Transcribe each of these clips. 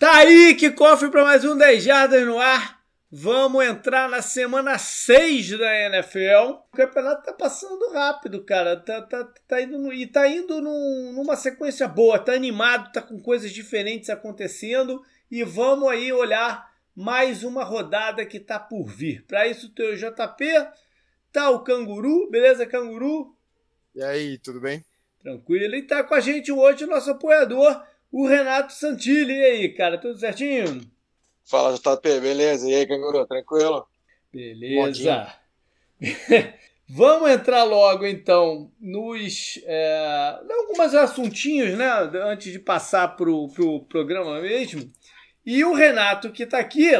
Tá aí que cofre para mais um 10 Jardas no ar. Vamos entrar na semana 6 da NFL. O campeonato tá passando rápido, cara. Tá, tá, tá indo no, e tá indo num, numa sequência boa. Tá animado, tá com coisas diferentes acontecendo. E vamos aí olhar mais uma rodada que tá por vir. Para isso, o teu JP, tá o Canguru, beleza, Canguru? E aí, tudo bem? Tranquilo. E tá com a gente hoje o nosso apoiador, o Renato Santilli. E aí, cara, tudo certinho? Fala, JP, beleza? E aí, canguru, tranquilo? Beleza. Vamos entrar logo então nos é, alguns assuntinhos, né? Antes de passar pro, pro programa mesmo. E o Renato que está aqui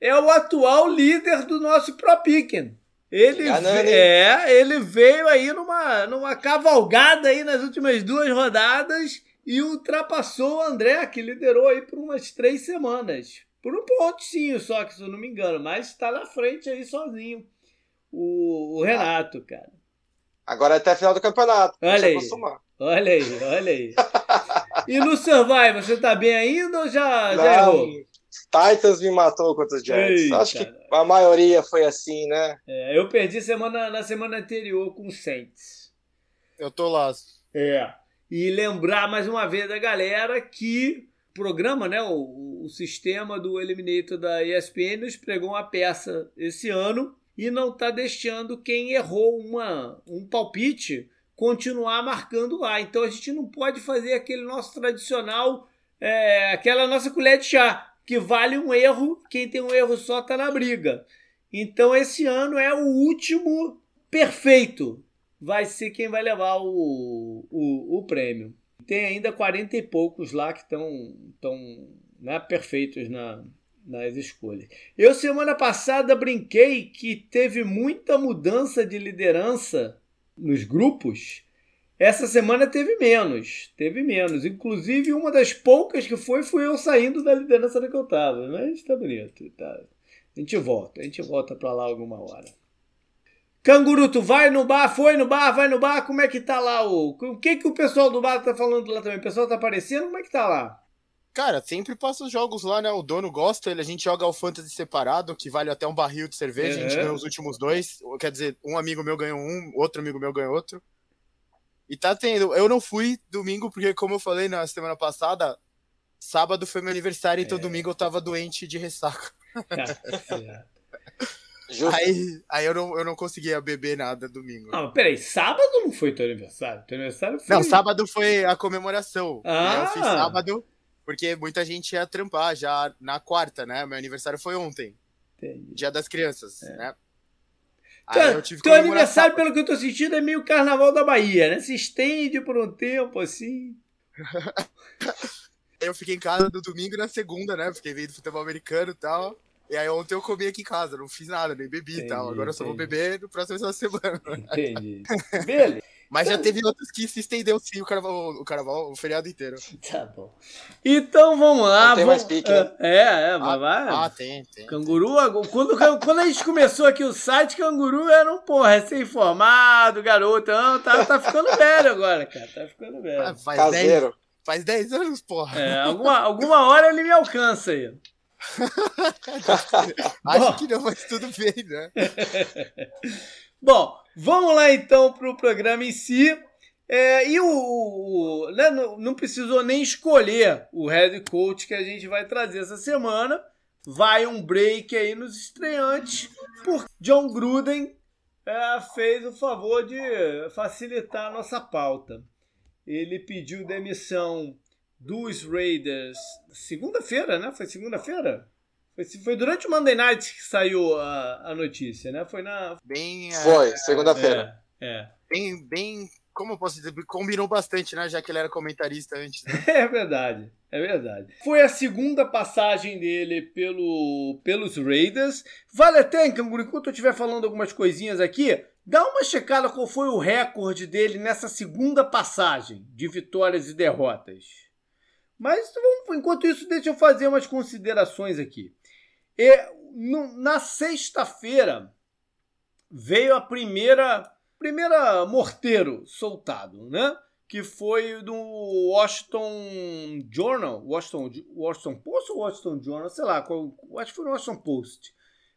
é o atual líder do nosso Pro Picking. Ele, é, ele veio aí numa, numa cavalgada aí nas últimas duas rodadas e ultrapassou o André, que liderou aí por umas três semanas. Por um pontinho só, que se eu não me engano, mas está na frente aí sozinho. O, o Renato, cara. Agora é até a final do campeonato. Olha aí. Olha aí, olha aí. e no Survive, você tá bem ainda ou já, não, já errou? Titans me matou contra os Giants. Eita. Acho que a maioria foi assim, né? É, eu perdi semana, na semana anterior com o Saints. Eu tô lá. É. E lembrar mais uma vez da galera que o programa, né, o, o sistema do Eliminator da ESPN nos pregou uma peça esse ano e não está deixando quem errou uma, um palpite continuar marcando lá. Então a gente não pode fazer aquele nosso tradicional, é, aquela nossa colher de chá, que vale um erro, quem tem um erro só está na briga. Então esse ano é o último perfeito vai ser quem vai levar o, o, o prêmio. Tem ainda 40 e poucos lá que estão tão, né, perfeitos na, nas escolhas. Eu, semana passada, brinquei que teve muita mudança de liderança nos grupos. Essa semana teve menos, teve menos. Inclusive, uma das poucas que foi, fui eu saindo da liderança da que eu estava. Mas tá bonito. Tá. A gente volta, a gente volta para lá alguma hora. Canguru, tu vai no bar, foi no bar, vai no bar, como é que tá lá o. O que que o pessoal do bar tá falando lá também? O pessoal tá aparecendo, como é que tá lá? Cara, sempre passa os jogos lá, né? O dono gosta, ele, a gente joga o Fantasy separado, que vale até um barril de cerveja, uhum. a gente ganhou os últimos dois. Quer dizer, um amigo meu ganhou um, outro amigo meu ganhou outro. E tá tendo. Eu não fui domingo, porque, como eu falei na semana passada, sábado foi meu aniversário, então é. então domingo eu tava doente de ressaca. Aí, aí eu, não, eu não conseguia beber nada domingo. Ah, peraí, sábado não foi teu aniversário? Teu aniversário foi... Não, sábado foi a comemoração. Ah. Né? Eu fiz sábado, porque muita gente ia trampar já na quarta, né? Meu aniversário foi ontem. Entendi. Dia das crianças, é. né? Aí eu tive teu aniversário, sábado. pelo que eu tô sentindo, é meio carnaval da Bahia, né? Se estende por um tempo assim. eu fiquei em casa no domingo e na segunda, né? Fiquei vendo futebol americano e tal. E aí ontem eu comi aqui em casa, não fiz nada, nem bebi e tal. Agora eu só vou beber no próximo semana. Entendi. Beleza. Mas já teve outros que se estendeu sim o carnaval, o carnaval, o feriado inteiro. Tá bom. Então vamos lá. Não tem vamos... mais pique, né? É, é, ah, vai. Ah, tem, tem. Canguru, quando, quando a gente começou aqui o site, Canguru era um, porra, recém-formado, garoto. Não, tá, tá ficando velho agora, cara. Tá ficando velho. Ah, faz Caseiro. 10, faz 10 anos, porra. É, alguma, alguma hora ele me alcança aí. Acho que não, mas tudo bem, né? Bom, vamos lá então para o programa em si. É, e o, o né, não, não, precisou nem escolher o head coach que a gente vai trazer essa semana. Vai um break aí nos estreantes, porque John Gruden é, fez o favor de facilitar a nossa pauta. Ele pediu demissão dos Raiders segunda-feira, né? Foi segunda-feira? Foi, foi, durante o Monday Night que saiu a, a notícia, né? Foi na. Bem. Foi, é, segunda-feira. É, é. Bem, bem. Como eu posso dizer? Combinou bastante, né? Já que ele era comentarista antes. Né? É verdade, é verdade. Foi a segunda passagem dele pelo, pelos Raiders. Vale até, Canguru, enquanto eu estiver falando algumas coisinhas aqui, dá uma checada qual foi o recorde dele nessa segunda passagem de vitórias e derrotas. Mas enquanto isso, deixa eu fazer umas considerações aqui. E, no, na sexta-feira veio a primeira primeira morteiro soltado, né? que foi do Washington Journal, Washington, Washington Post ou Washington Journal, sei lá, qual, acho que foi no Washington Post,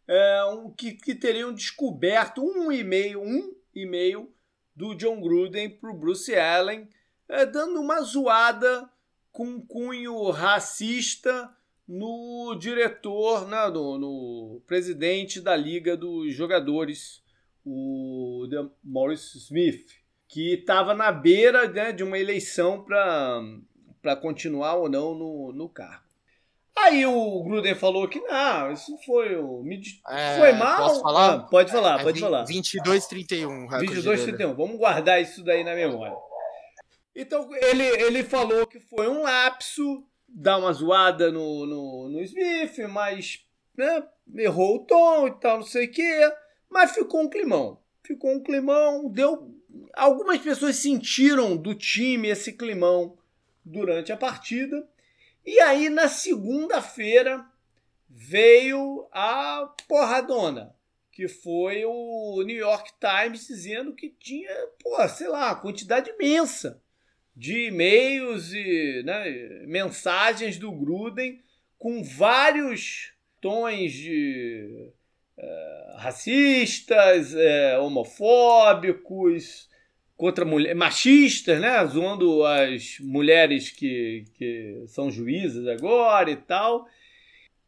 é, um, que, que teriam descoberto um e-mail, um e-mail do John Gruden para o Bruce Allen, é, dando uma zoada com um cunho racista no diretor, né, no, no presidente da Liga dos Jogadores, o Maurice Smith que estava na beira né, de uma eleição para continuar ou não no, no cargo. Aí o Gruden falou que não, isso foi o. É, foi mal. Posso falar? Ah, pode falar, é, pode 20, falar. 22, 31. 22, 31. Vamos guardar isso daí na memória. Então ele, ele falou que foi um lapso, dar uma zoada no, no, no Smith, mas né, errou o tom e tal, não sei o quê. Mas ficou um climão. Ficou um climão, deu algumas pessoas sentiram do time esse climão durante a partida. E aí, na segunda-feira, veio a porradona, que foi o New York Times dizendo que tinha, pô, sei lá, quantidade imensa de e-mails e né, mensagens do Gruden com vários tons de é, racistas, é, homofóbicos, contra mulher, machistas, né? Zoando as mulheres que, que são juízes agora e tal.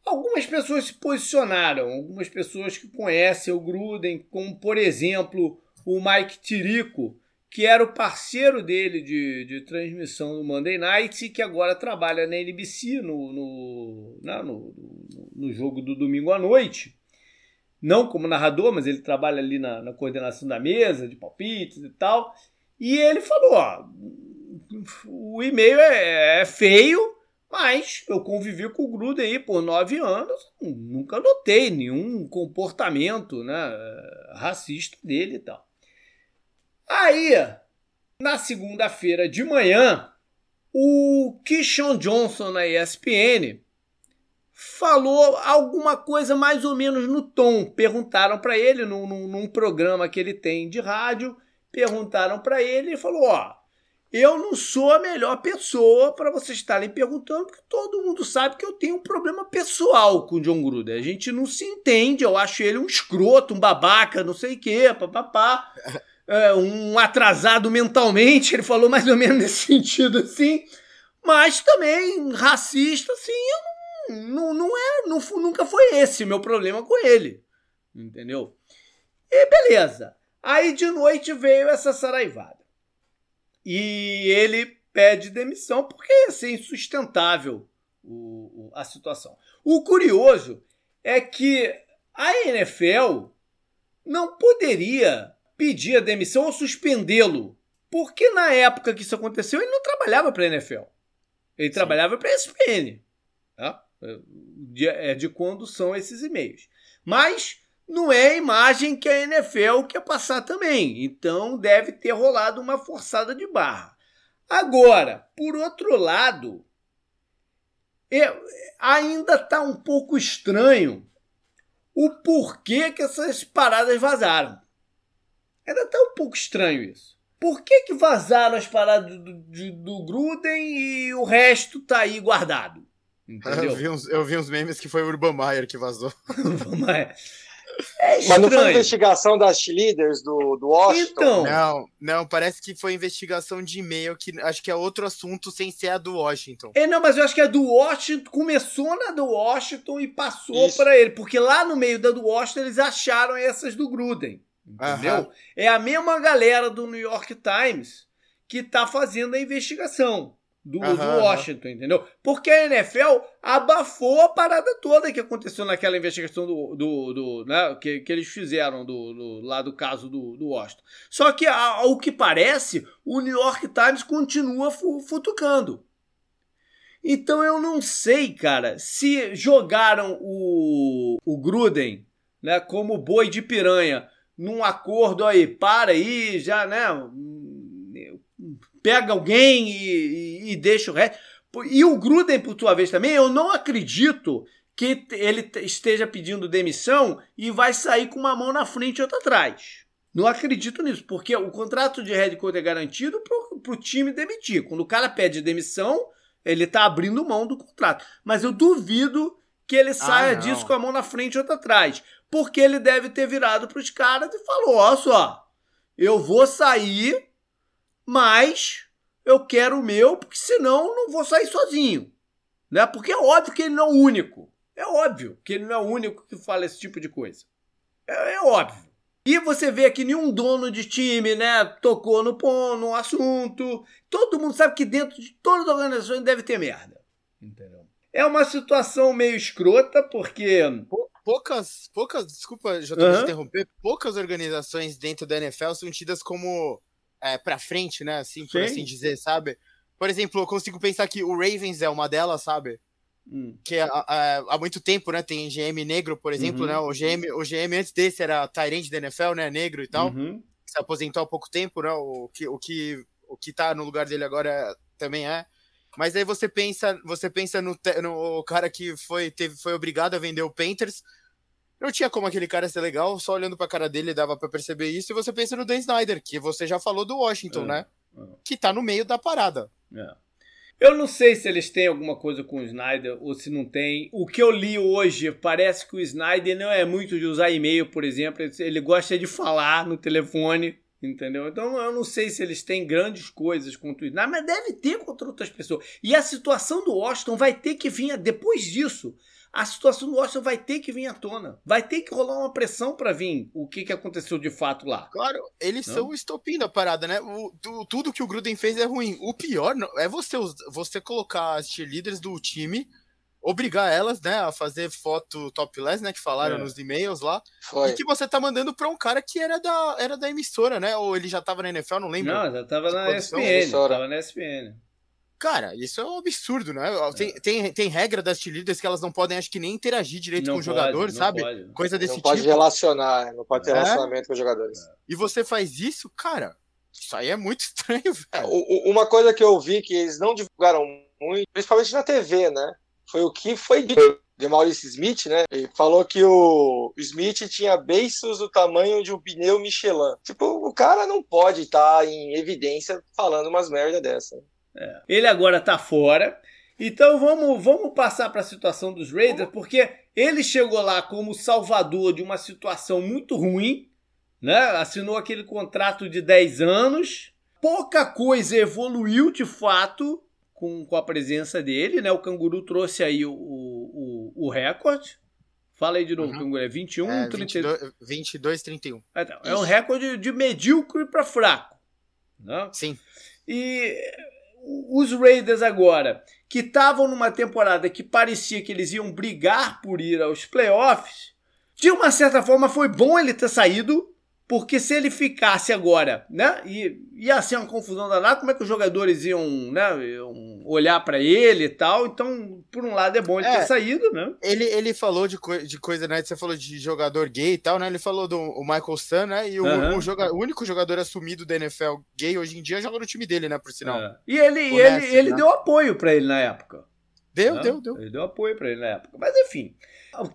Algumas pessoas se posicionaram, algumas pessoas que conhecem o Gruden, como por exemplo o Mike Tirico, que era o parceiro dele de, de transmissão do Monday Night e que agora trabalha na NBC no, no, né, no, no, jogo do domingo à noite não como narrador, mas ele trabalha ali na, na coordenação da mesa, de palpites e tal. E ele falou: ó, o e-mail é, é feio, mas eu convivi com o Gruden aí por nove anos, nunca notei nenhum comportamento né, racista dele e tal. Aí, na segunda-feira de manhã, o Kishon Johnson na ESPN falou alguma coisa mais ou menos no tom. Perguntaram para ele, num, num, num, programa que ele tem de rádio, perguntaram para ele e falou: Ó, eu não sou a melhor pessoa para vocês estarem perguntando, porque todo mundo sabe que eu tenho um problema pessoal com o John Gruden. A gente não se entende, eu acho ele um escroto, um babaca, não sei o quê, papapá. É, um atrasado mentalmente, ele falou mais ou menos nesse sentido assim, mas também racista, assim, eu não não, não é, não, nunca foi esse meu problema com ele. Entendeu? E beleza. Aí de noite veio essa saraivada. E ele pede demissão porque ia ser insustentável o, o, a situação. O curioso é que a NFL não poderia pedir a demissão ou suspendê-lo. Porque na época que isso aconteceu, ele não trabalhava para a NFL. Ele Sim. trabalhava para a ESPN. Tá? de, é de quando são esses e-mails. Mas não é a imagem que a NFL quer passar também. Então deve ter rolado uma forçada de barra. Agora, por outro lado, é, ainda está um pouco estranho o porquê que essas paradas vazaram. Ainda está um pouco estranho isso. Por que, que vazaram as paradas do, do, do Gruden e o resto tá aí guardado? Entendeu? Eu vi, uns, eu vi uns memes que foi o Urban Meyer que vazou. Urban Meyer. É Mas não foi investigação das cheerleaders do, do Washington? Então, não, não, parece que foi investigação de e-mail, que acho que é outro assunto sem ser a do Washington. É, não, mas eu acho que a do Washington começou na do Washington e passou para ele, porque lá no meio da do Washington eles acharam essas do Gruden. Entendeu? Uhum. É a mesma galera do New York Times que tá fazendo a investigação do, uhum, do Washington, entendeu? Porque a NFL abafou a parada toda que aconteceu naquela investigação do, do, do né, que, que eles fizeram do, do, lá do caso do, do Washington. Só que, ao que parece, o New York Times continua fu futucando. Então eu não sei, cara, se jogaram o, o Gruden né, como boi de piranha num acordo aí, para aí, já, né? pega alguém e, e, e deixa o resto. E o Gruden, por sua vez, também, eu não acredito que ele esteja pedindo demissão e vai sair com uma mão na frente e outra atrás. Não acredito nisso, porque o contrato de head coach é garantido para o time demitir. Quando o cara pede demissão, ele está abrindo mão do contrato. Mas eu duvido que ele saia ah, disso com a mão na frente e outra atrás. Porque ele deve ter virado para os caras e falou: Ó só, eu vou sair, mas eu quero o meu, porque senão não vou sair sozinho. Né? Porque é óbvio que ele não é o único. É óbvio que ele não é o único que fala esse tipo de coisa. É, é óbvio. E você vê que nenhum dono de time, né, tocou no, no assunto. Todo mundo sabe que dentro de todas as organizações deve ter merda. Entendeu? É uma situação meio escrota, porque. Poucas, poucas, desculpa, já uhum. interromper, poucas organizações dentro da NFL são tidas como é, pra frente, né? Assim, por Sim. assim dizer, sabe? Por exemplo, eu consigo pensar que o Ravens é uma delas, sabe? Hum. Que há, há, muito tempo, né? Tem GM negro, por exemplo, uhum. né? O GM, o GM antes desse era Tyrande da NFL, né? Negro e tal. Uhum. Se aposentou há pouco tempo, né? O que, o que, o que tá no lugar dele agora também é. Mas aí você pensa, você pensa no, no cara que foi, teve, foi obrigado a vender o Panthers. Não tinha como aquele cara ser legal, só olhando pra cara dele dava para perceber isso. E você pensa no Dan Snyder, que você já falou do Washington, é, né? É. Que tá no meio da parada. É. Eu não sei se eles têm alguma coisa com o Snyder ou se não tem. O que eu li hoje parece que o Snyder não é muito de usar e-mail, por exemplo. Ele gosta de falar no telefone, entendeu? Então eu não sei se eles têm grandes coisas contra o Snyder, mas deve ter contra outras pessoas. E a situação do Washington vai ter que vir depois disso a situação do Washington vai ter que vir à tona. Vai ter que rolar uma pressão para vir o que, que aconteceu de fato lá. Claro, eles não? são o estopim da parada, né? O, tu, tudo que o Gruden fez é ruim. O pior é você, você colocar as cheerleaders do time, obrigar elas, né, a fazer foto topless, né, que falaram é. nos e-mails lá. Foi. E que você tá mandando pra um cara que era da, era da emissora, né? Ou ele já tava na NFL, não lembro. Não, já tava na ESPN. Tava na ESPN. Cara, isso é um absurdo, né? Tem, é. tem, tem regra das cheerleaders que elas não podem, acho que nem interagir direito não com o jogador, sabe? Pode. Coisa desse não tipo. Não pode relacionar, não pode ter é? relacionamento com os jogadores. E você faz isso, cara, isso aí é muito estranho, velho. Uma coisa que eu vi que eles não divulgaram muito, principalmente na TV, né? Foi o que foi dito de Maurício Smith, né? Ele falou que o Smith tinha beiços do tamanho de um pneu Michelin. Tipo, o cara não pode estar tá em evidência falando umas merda dessa. É. Ele agora está fora. Então vamos, vamos passar para a situação dos Raiders, porque ele chegou lá como salvador de uma situação muito ruim, né? assinou aquele contrato de 10 anos. Pouca coisa evoluiu de fato com, com a presença dele. Né? O Canguru trouxe aí o, o, o recorde. Fala aí de novo, uhum. Canguru. É 21, é, 22, 22 31. É, então, é um recorde de medíocre para fraco. Né? Sim. E os Raiders agora, que estavam numa temporada que parecia que eles iam brigar por ir aos playoffs, de uma certa forma foi bom ele ter saído, porque se ele ficasse agora, né, e ia ser uma confusão danada, como é que os jogadores iam, né, iam olhar para ele e tal. Então, por um lado é bom ele é, ter saído, né? Ele, ele falou de, co de coisa, né, você falou de jogador gay e tal, né? Ele falou do Michael Sun, né? E o, o, joga, o único jogador assumido da NFL gay hoje em dia joga no time dele, né, por sinal. É. E ele, ele, ele né? deu apoio para ele na época. Deu, né? deu, deu. Ele deu apoio para ele na época. Mas enfim,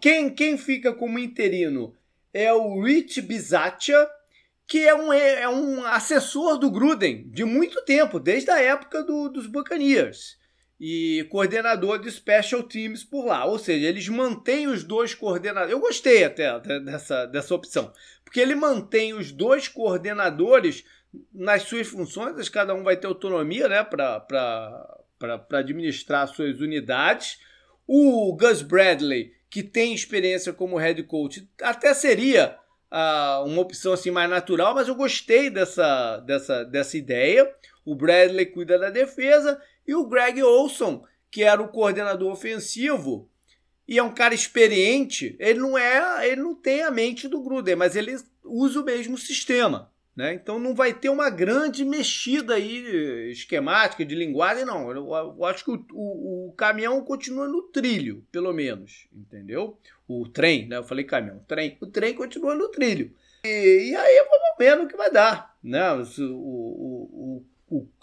quem, quem fica como interino é o Rich Bisaccia, que é um, é um assessor do Gruden de muito tempo, desde a época do, dos Buccaneers. E coordenador de special teams por lá. Ou seja, eles mantêm os dois coordenadores. Eu gostei até dessa, dessa opção. Porque ele mantém os dois coordenadores nas suas funções, cada um vai ter autonomia né, para administrar suas unidades. O Gus Bradley que tem experiência como head coach, até seria uh, uma opção assim mais natural, mas eu gostei dessa, dessa, dessa ideia. O Bradley cuida da defesa e o Greg Olson, que era o coordenador ofensivo e é um cara experiente, ele não é, ele não tem a mente do Gruden, mas ele usa o mesmo sistema. Né? Então não vai ter uma grande mexida aí esquemática de linguagem, não. Eu, eu acho que o, o, o, caminhão continua no trilho, pelo menos, entendeu? O trem, né? Eu falei caminhão, trem. O trem continua no trilho. E, e aí vamos ver no que vai dar, né? Se, o,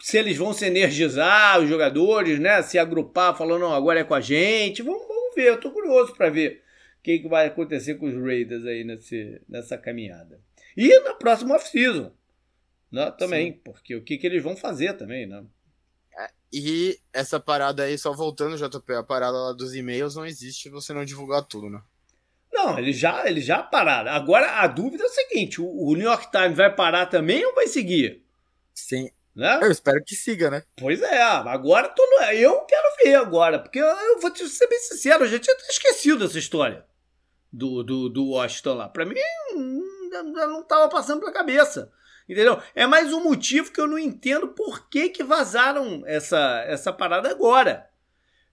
se eles vão se energizar, os jogadores, né? Se agrupar, falando, não, agora é com a gente. Vamos, vamos ver, eu tô curioso para ver o que, que vai acontecer com os Raiders aí nesse, nessa caminhada. E na próxima off-season. Né, também, Sim. porque o que, que eles vão fazer também, né? É, e essa parada aí, só voltando, JP, a parada lá dos e-mails não existe você não divulgar tudo, né? Não, eles já, eles já pararam. Agora a dúvida é o seguinte: o, o New York Times vai parar também ou vai seguir? Sim. Né? Eu espero que siga, né? Pois é, agora tô no... eu quero ver agora, porque eu, eu vou te ser bem sincero, eu já tinha esquecido essa história do, do, do Washington lá. Pra mim, não tava passando pela cabeça. Entendeu? É mais um motivo que eu não entendo por que, que vazaram essa, essa parada agora.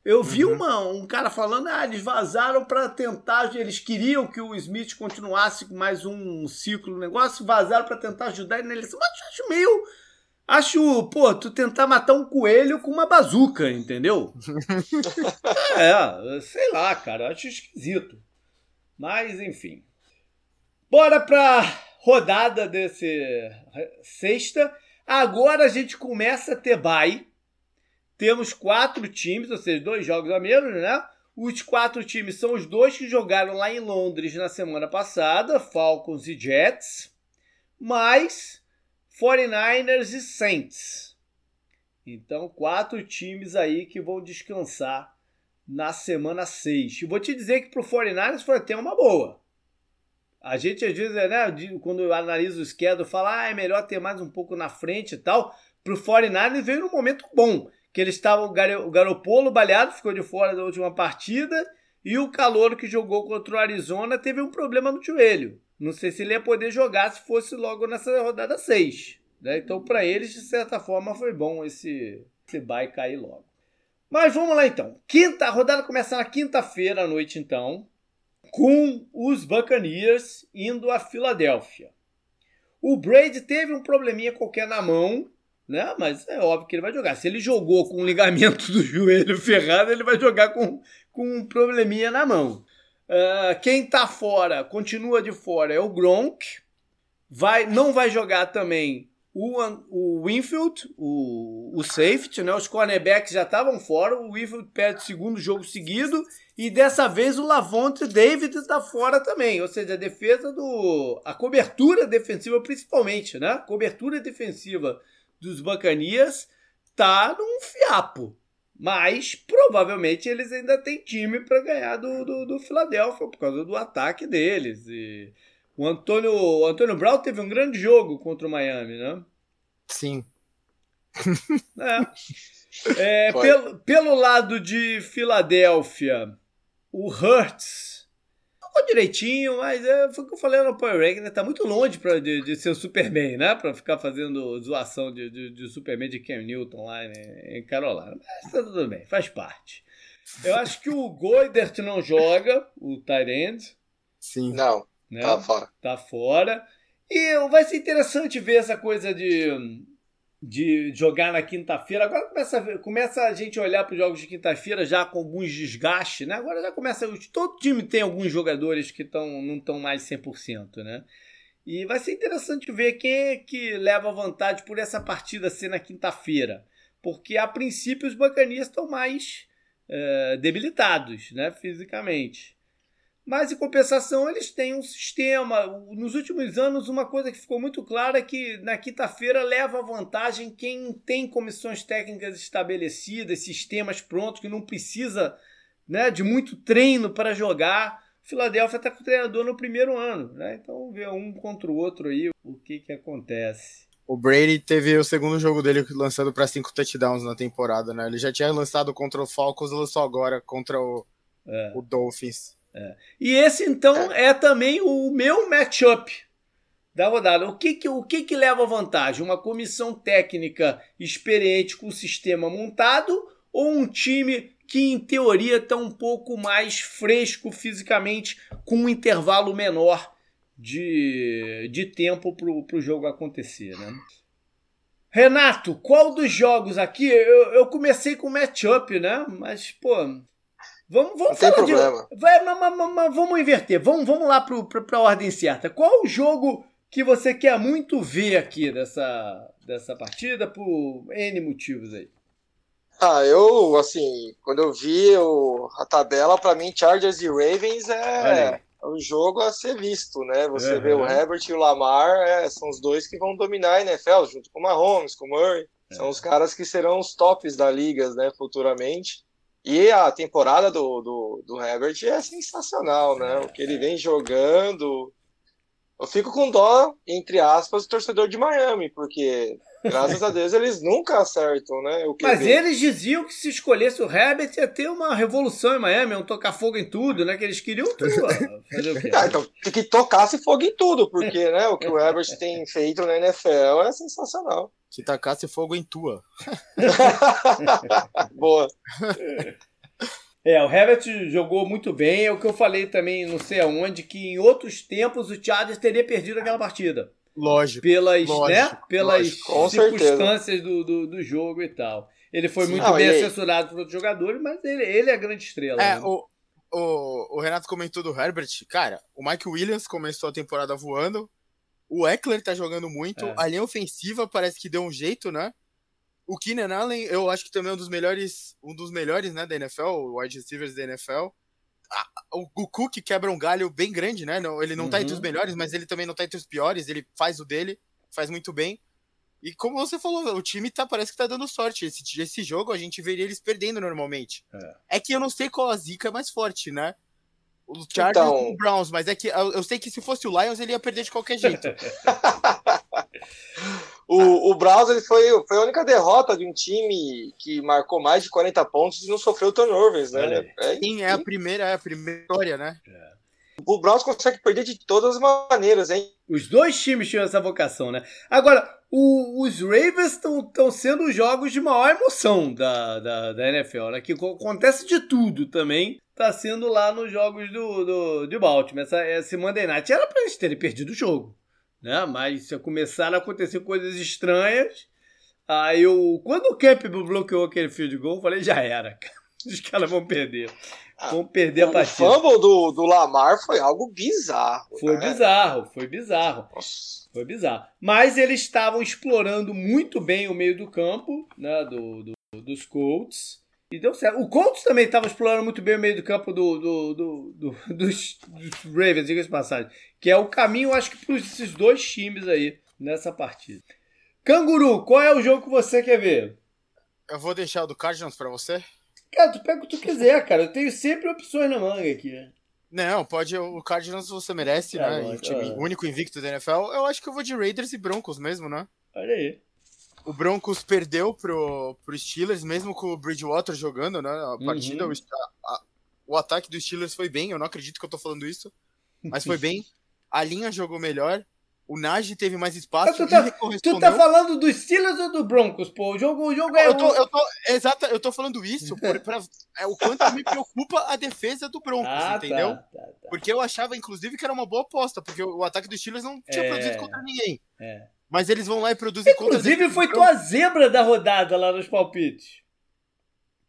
Eu vi uhum. uma, um cara falando, ah, eles vazaram para tentar, eles queriam que o Smith continuasse mais um ciclo no negócio, vazaram para tentar ajudar ele. Mas eu acho meio. Acho, pô, tu tentar matar um coelho com uma bazuca, entendeu? é, sei lá, cara, acho esquisito. Mas, enfim. Bora pra rodada desse sexta. Agora a gente começa a ter bye. Temos quatro times, ou seja, dois jogos a menos, né? Os quatro times são os dois que jogaram lá em Londres na semana passada, Falcons e Jets, mais 49ers e Saints. Então, quatro times aí que vão descansar na semana 6. E vou te dizer que para o 49ers foi até uma boa. A gente às vezes, né, quando analisa o schedule, fala, ah, é melhor ter mais um pouco na frente e tal. Para o 49ers veio num momento bom, que eles estavam, o Garopolo baleado, ficou de fora da última partida, e o calor que jogou contra o Arizona teve um problema no joelho. Não sei se ele ia poder jogar se fosse logo nessa rodada 6. Né? Então, para eles, de certa forma, foi bom esse, esse bye cair logo. Mas vamos lá então. Quinta, a rodada começa na quinta-feira à noite, então, com os Buccaneers indo a Filadélfia. O Brady teve um probleminha qualquer na mão, né? Mas é óbvio que ele vai jogar. Se ele jogou com o ligamento do joelho ferrado, ele vai jogar com, com um probleminha na mão. Uh, quem tá fora, continua de fora, é o Gronk. Vai, não vai jogar também o, o Winfield, o, o safety, né? Os cornerbacks já estavam fora. O Winfield perde o segundo jogo seguido. E dessa vez o Lavonte David está fora também. Ou seja, a defesa do. A cobertura defensiva, principalmente, né? A cobertura defensiva dos Bacanias tá num fiapo. Mas provavelmente eles ainda têm time para ganhar do, do, do Philadelphia por causa do ataque deles. E o Antônio, o Antônio Brown teve um grande jogo contra o Miami, né? Sim. É. é pelo, pelo lado de Filadélfia, o Hurts ficou direitinho, mas é, foi o que eu falei no Power Ranking, né? Tá muito longe pra, de, de ser o Superman, né? Pra ficar fazendo zoação de, de, de Superman de Cam Newton lá em, em Carolina. Mas tá tudo bem, faz parte. Eu acho que o Goidert não joga, o Tyrande. Sim. Não. Né? Tá fora. Tá fora. E vai ser interessante ver essa coisa de, de jogar na quinta-feira. Agora começa a, começa a gente olhar para os jogos de quinta-feira já com alguns desgastes, né? Agora já começa. Todo time tem alguns jogadores que tão, não estão mais 100%, né? E vai ser interessante ver quem é que leva vantagem por essa partida ser na quinta-feira. Porque a princípio os bacanistas estão mais uh, debilitados, né? Fisicamente. Mas, em compensação, eles têm um sistema. Nos últimos anos, uma coisa que ficou muito clara é que na quinta-feira leva vantagem quem tem comissões técnicas estabelecidas, sistemas prontos, que não precisa né, de muito treino para jogar. Filadélfia está com o treinador no primeiro ano. Né? Então, vamos ver um contra o outro aí o que, que acontece. O Brady teve o segundo jogo dele lançando para cinco touchdowns na temporada. Né? Ele já tinha lançado contra o Falcons, lançou agora contra o, é. o Dolphins. É. E esse, então, é. é também o meu matchup da rodada. O que que, o que que leva vantagem? Uma comissão técnica experiente com o sistema montado ou um time que, em teoria, está um pouco mais fresco fisicamente, com um intervalo menor de, de tempo para o jogo acontecer, né? Renato, qual dos jogos aqui? Eu, eu comecei com matchup, né? Mas, pô, Vamos, vamos Não problema. De, vai, mas, mas, mas, vamos inverter. Vamos, vamos lá para a ordem certa. Qual o jogo que você quer muito ver aqui dessa, dessa partida por N motivos aí? Ah, eu, assim, quando eu vi o, a tabela, para mim, Chargers e Ravens é, o jogo a ser visto, né? Você uhum. vê o Herbert e o Lamar, é, são os dois que vão dominar a NFL, junto com o Mahomes, com o Murray. É. São os caras que serão os tops da liga, né, futuramente. E a temporada do, do, do Herbert é sensacional, né? O que ele vem jogando. Eu fico com dó, entre aspas, do torcedor de Miami, porque Graças a Deus eles nunca acertam, né? Mas eles diziam que se escolhesse o Herbert ia ter uma revolução em Miami, iam tocar fogo em tudo, né? Que eles queriam tudo. Fazer o quê? Ah, então tem que tocasse fogo em tudo, porque né, o que o Herbert tem feito na NFL é sensacional. Que tacasse fogo em tua. Boa. É, o Herbert jogou muito bem. É o que eu falei também, não sei aonde, que em outros tempos o Chargers teria perdido aquela partida. Lógico. Pelas, lógico, né? pelas lógico, circunstâncias do, do, do, jogo e tal. Ele foi muito Não, bem assessorado por outros jogadores, mas ele, ele é a grande estrela. É, né? o, o, o Renato comentou do Herbert. Cara, o Mike Williams começou a temporada voando. O Eckler tá jogando muito. É. A linha ofensiva parece que deu um jeito, né? O Keenan Allen, eu acho que também é um dos melhores, um dos melhores, né, da NFL, o wide receivers da NFL o, o Cook quebra um galho bem grande, né? Ele não uhum. tá entre os uhum. melhores, mas ele também não tá entre os piores. Ele faz o dele, faz muito bem. E como você falou, o time tá, parece que tá dando sorte. Esse, esse jogo a gente veria eles perdendo normalmente. É. é que eu não sei qual a zica é mais forte, né? O Chargers então... ou o Browns, mas é que eu, eu sei que se fosse o Lions ele ia perder de qualquer jeito. O, o Browns ele foi, foi a única derrota de um time que marcou mais de 40 pontos e não sofreu turnovers, né? É, Sim, é a primeira, é a primeira história, né? É. O Browns consegue perder de todas as maneiras, hein? Os dois times tinham essa vocação, né? Agora, o, os Ravens estão sendo os jogos de maior emoção da, da, da NFL, né? Que acontece de tudo também. Tá sendo lá nos jogos do, do, de Baltimore. Essa, esse Monday Night era pra eles terem perdido o jogo né? Mas começaram a acontecer coisas estranhas. Aí eu, quando o Campbell bloqueou aquele field goal, eu falei, já era, Os caras vão perder. Ah, vão perder a partida. O fumble do, do Lamar foi algo bizarro. Foi né? bizarro, foi bizarro. Nossa. Foi bizarro. Mas eles estavam explorando muito bem o meio do campo, né? Do, do dos Colts. E deu certo. O Colts também estava explorando muito bem o meio do campo do, do, do, do dos, dos, Ravens, diga-se passagem. Que é o caminho, acho que, para esses dois times aí nessa partida. Canguru, qual é o jogo que você quer ver? Eu vou deixar o do Cardinals para você. Cara, tu pega o que tu quiser, cara. Eu tenho sempre opções na manga aqui. Não, pode. O Cardinals você merece, é, né? o time único invicto da NFL. Eu acho que eu vou de Raiders e Broncos mesmo, né? Olha aí o Broncos perdeu pro, pro Steelers, mesmo com o Bridgewater jogando, né? A partida, uhum. o, a, o ataque dos Steelers foi bem, eu não acredito que eu tô falando isso, mas foi bem. A linha jogou melhor. O Nagy teve mais espaço. Tu tá, tu tá, falando dos Steelers ou do Broncos, pô? O jogo, o jogo é. Eu tô, eu tô, exato, eu tô falando isso por, pra, é, o quanto me preocupa a defesa do Broncos, ah, tá, entendeu? Tá, tá, tá. Porque eu achava, inclusive, que era uma boa aposta, porque o, o ataque dos Steelers não tinha é, produzido contra ninguém. É. Mas eles vão lá e produzem Inclusive, foi tua zebra da rodada lá nos palpites.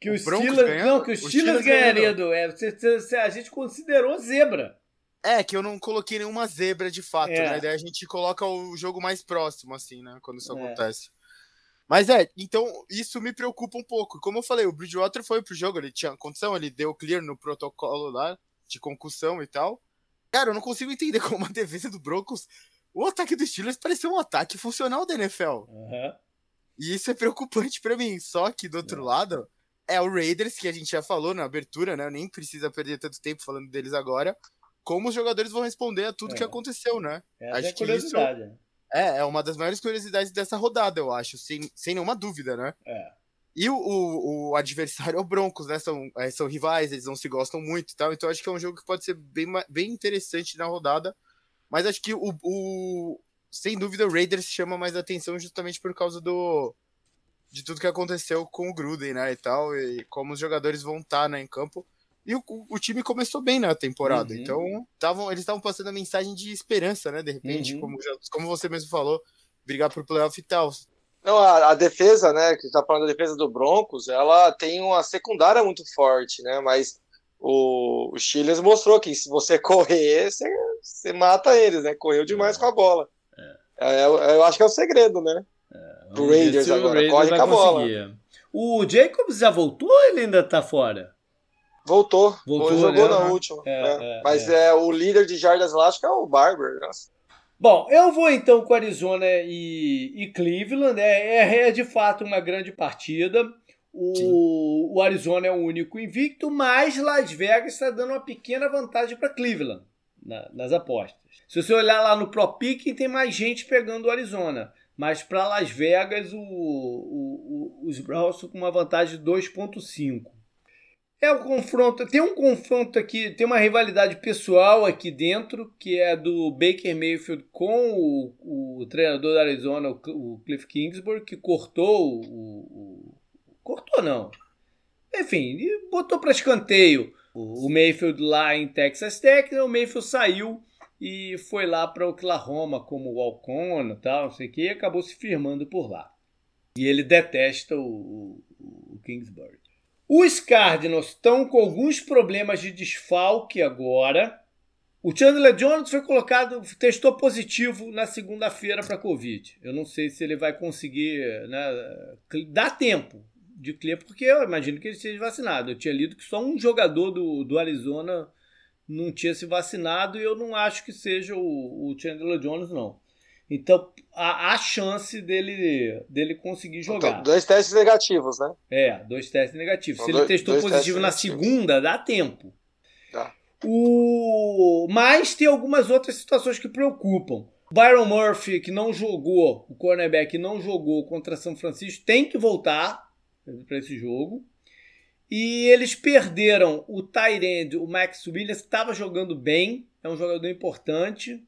Que o, Steelers. Não, que o, Steelers ganharia do. É, a gente considerou zebra. É, que eu não coloquei nenhuma zebra de fato, é. né? Daí a gente coloca o jogo mais próximo, assim, né? Quando isso é. acontece. Mas é, então isso me preocupa um pouco. Como eu falei, o Bridgewater foi pro jogo, ele tinha condição, ele deu clear no protocolo lá de concussão e tal. Cara, eu não consigo entender como a defesa do Broncos o ataque dos Steelers pareceu um ataque funcional da NFL. Uhum. E isso é preocupante para mim. Só que do outro lado, é o Raiders, que a gente já falou na abertura, né? Nem precisa perder tanto tempo falando deles agora. Como os jogadores vão responder a tudo é. que aconteceu, né? Essa acho é que isso é, é uma das maiores curiosidades dessa rodada, eu acho, sem, sem nenhuma dúvida, né? É. E o, o, o, adversário é o Broncos, né? São, é, são rivais, eles não se gostam muito e tal. Então acho que é um jogo que pode ser bem, bem interessante na rodada. Mas acho que o, o sem dúvida o Raiders chama mais atenção justamente por causa do de tudo que aconteceu com o Gruden, né, e tal, e como os jogadores vão estar tá, né, em campo. E o, o, time começou bem na temporada, uhum. então tavam, eles estavam passando a mensagem de esperança, né, de repente, uhum. como, como você mesmo falou, brigar por playoff e tal. Não, a, a, defesa, né, que tá falando da defesa do Broncos, ela tem uma secundária muito forte, né, mas o, o Chiles mostrou que se você correr, você, você mata eles, né? Correu demais é. com a bola. É. É, eu acho que é o segredo, né? É, o Raiders agora, Raiders corre com a bola. O Jacobs já voltou ou ele ainda tá fora? Voltou. Voltou jogou né? na última. É, é. é, Mas é. é. o líder de jardas lá, acho que é o Barber. Nossa. Bom, eu vou então com Arizona e, e Cleveland. É, é, é de fato uma grande partida. O, o, Arizona é o único invicto, mas Las Vegas está dando uma pequena vantagem para Cleveland na, nas apostas. Se você olhar lá no Pro Picking, tem mais gente pegando o Arizona. Mas para Las Vegas, o, o, os Browns com uma vantagem de 2,5. É o confronto. Tem um confronto aqui, tem uma rivalidade pessoal aqui dentro, que é do Baker Mayfield com o, o treinador da Arizona, o, o Cliff Kingsbury, que cortou o, cortou não. Enfim, botou para escanteio o, Mayfield lá em Texas Tech, o Mayfield saiu e foi lá para Oklahoma como walk-on e tal, não sei o que, e acabou se firmando por lá. E ele detesta o, o, o Kingsbury. Os Cardinals estão com alguns problemas de desfalque agora. O Chandler Jones foi colocado, testou positivo na segunda-feira para Covid. Eu não sei se ele vai conseguir. Né, dá tempo de clear, porque eu imagino que ele seja vacinado. Eu tinha lido que só um jogador do, do Arizona não tinha se vacinado e eu não acho que seja o, o Chandler Jones, não. Então, há, há chance dele, dele conseguir jogar. Então, dois testes negativos, né? É, dois testes negativos. Se ele testou positivo na segunda, dá tempo. Tá. O... Mas tem algumas outras situações que preocupam. Byron Murphy, que não jogou, o cornerback não jogou contra São Francisco, tem que voltar para esse jogo. E eles perderam o Tyrande, o Max Williams, estava jogando bem, é um jogador importante.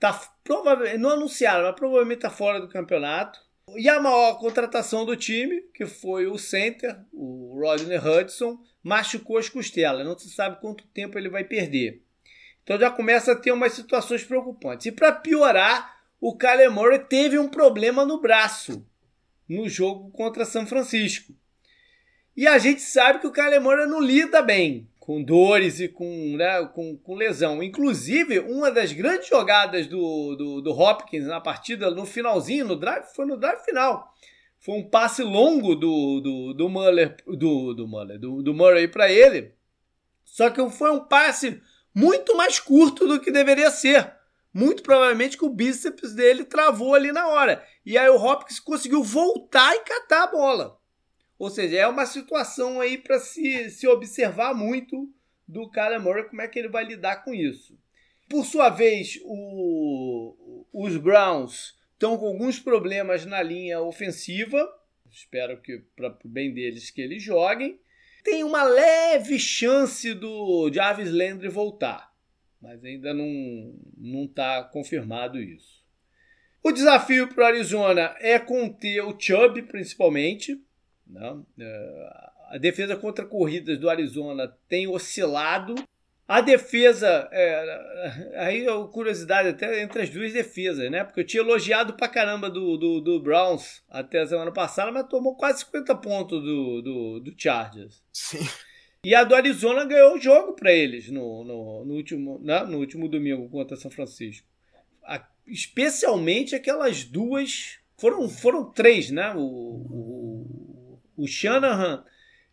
Tá, provavelmente, não anunciaram, mas provavelmente está fora do campeonato. E a maior contratação do time, que foi o center, o Rodney Hudson, machucou as costelas. Não se sabe quanto tempo ele vai perder. Então já começa a ter umas situações preocupantes. E para piorar, o Kyler Murray teve um problema no braço no jogo contra São Francisco. E a gente sabe que o Kyler Murray não lida bem com dores e com, né, com, com, lesão. Inclusive, uma das grandes jogadas do, do, do, Hopkins na partida, no finalzinho, no drive, foi no drive final. Foi um passe longo do, do, do Muller, do, do, Muller, do, do Murray para ele. Só que foi um passe muito mais curto do que deveria ser. Muito provavelmente que o bíceps dele travou ali na hora. E aí o Hopkins conseguiu voltar e catar a bola. Ou seja, é uma situação aí para se, se observar muito do Kyler Murray, como é que ele vai lidar com isso. Por sua vez, o, os Browns estão com alguns problemas na linha ofensiva. Espero que, para o bem deles, que eles joguem. Tem uma leve chance do Jarvis Landry voltar, mas ainda não está confirmado isso. O desafio para o Arizona é conter o Chubb, principalmente. Né? A defesa contra corridas do Arizona tem oscilado. A defesa, é, aí é curiosidade até entre as duas defesas, né? Porque eu tinha elogiado pra caramba do, do, do Browns até a semana passada, mas tomou quase 50 pontos do, do, do Chargers. Sim. E a do Arizona ganhou o jogo para eles no, no, no, último, né? no último domingo contra São Francisco. Especialmente aquelas duas. Foram, foram três, né? O, o, o Shanahan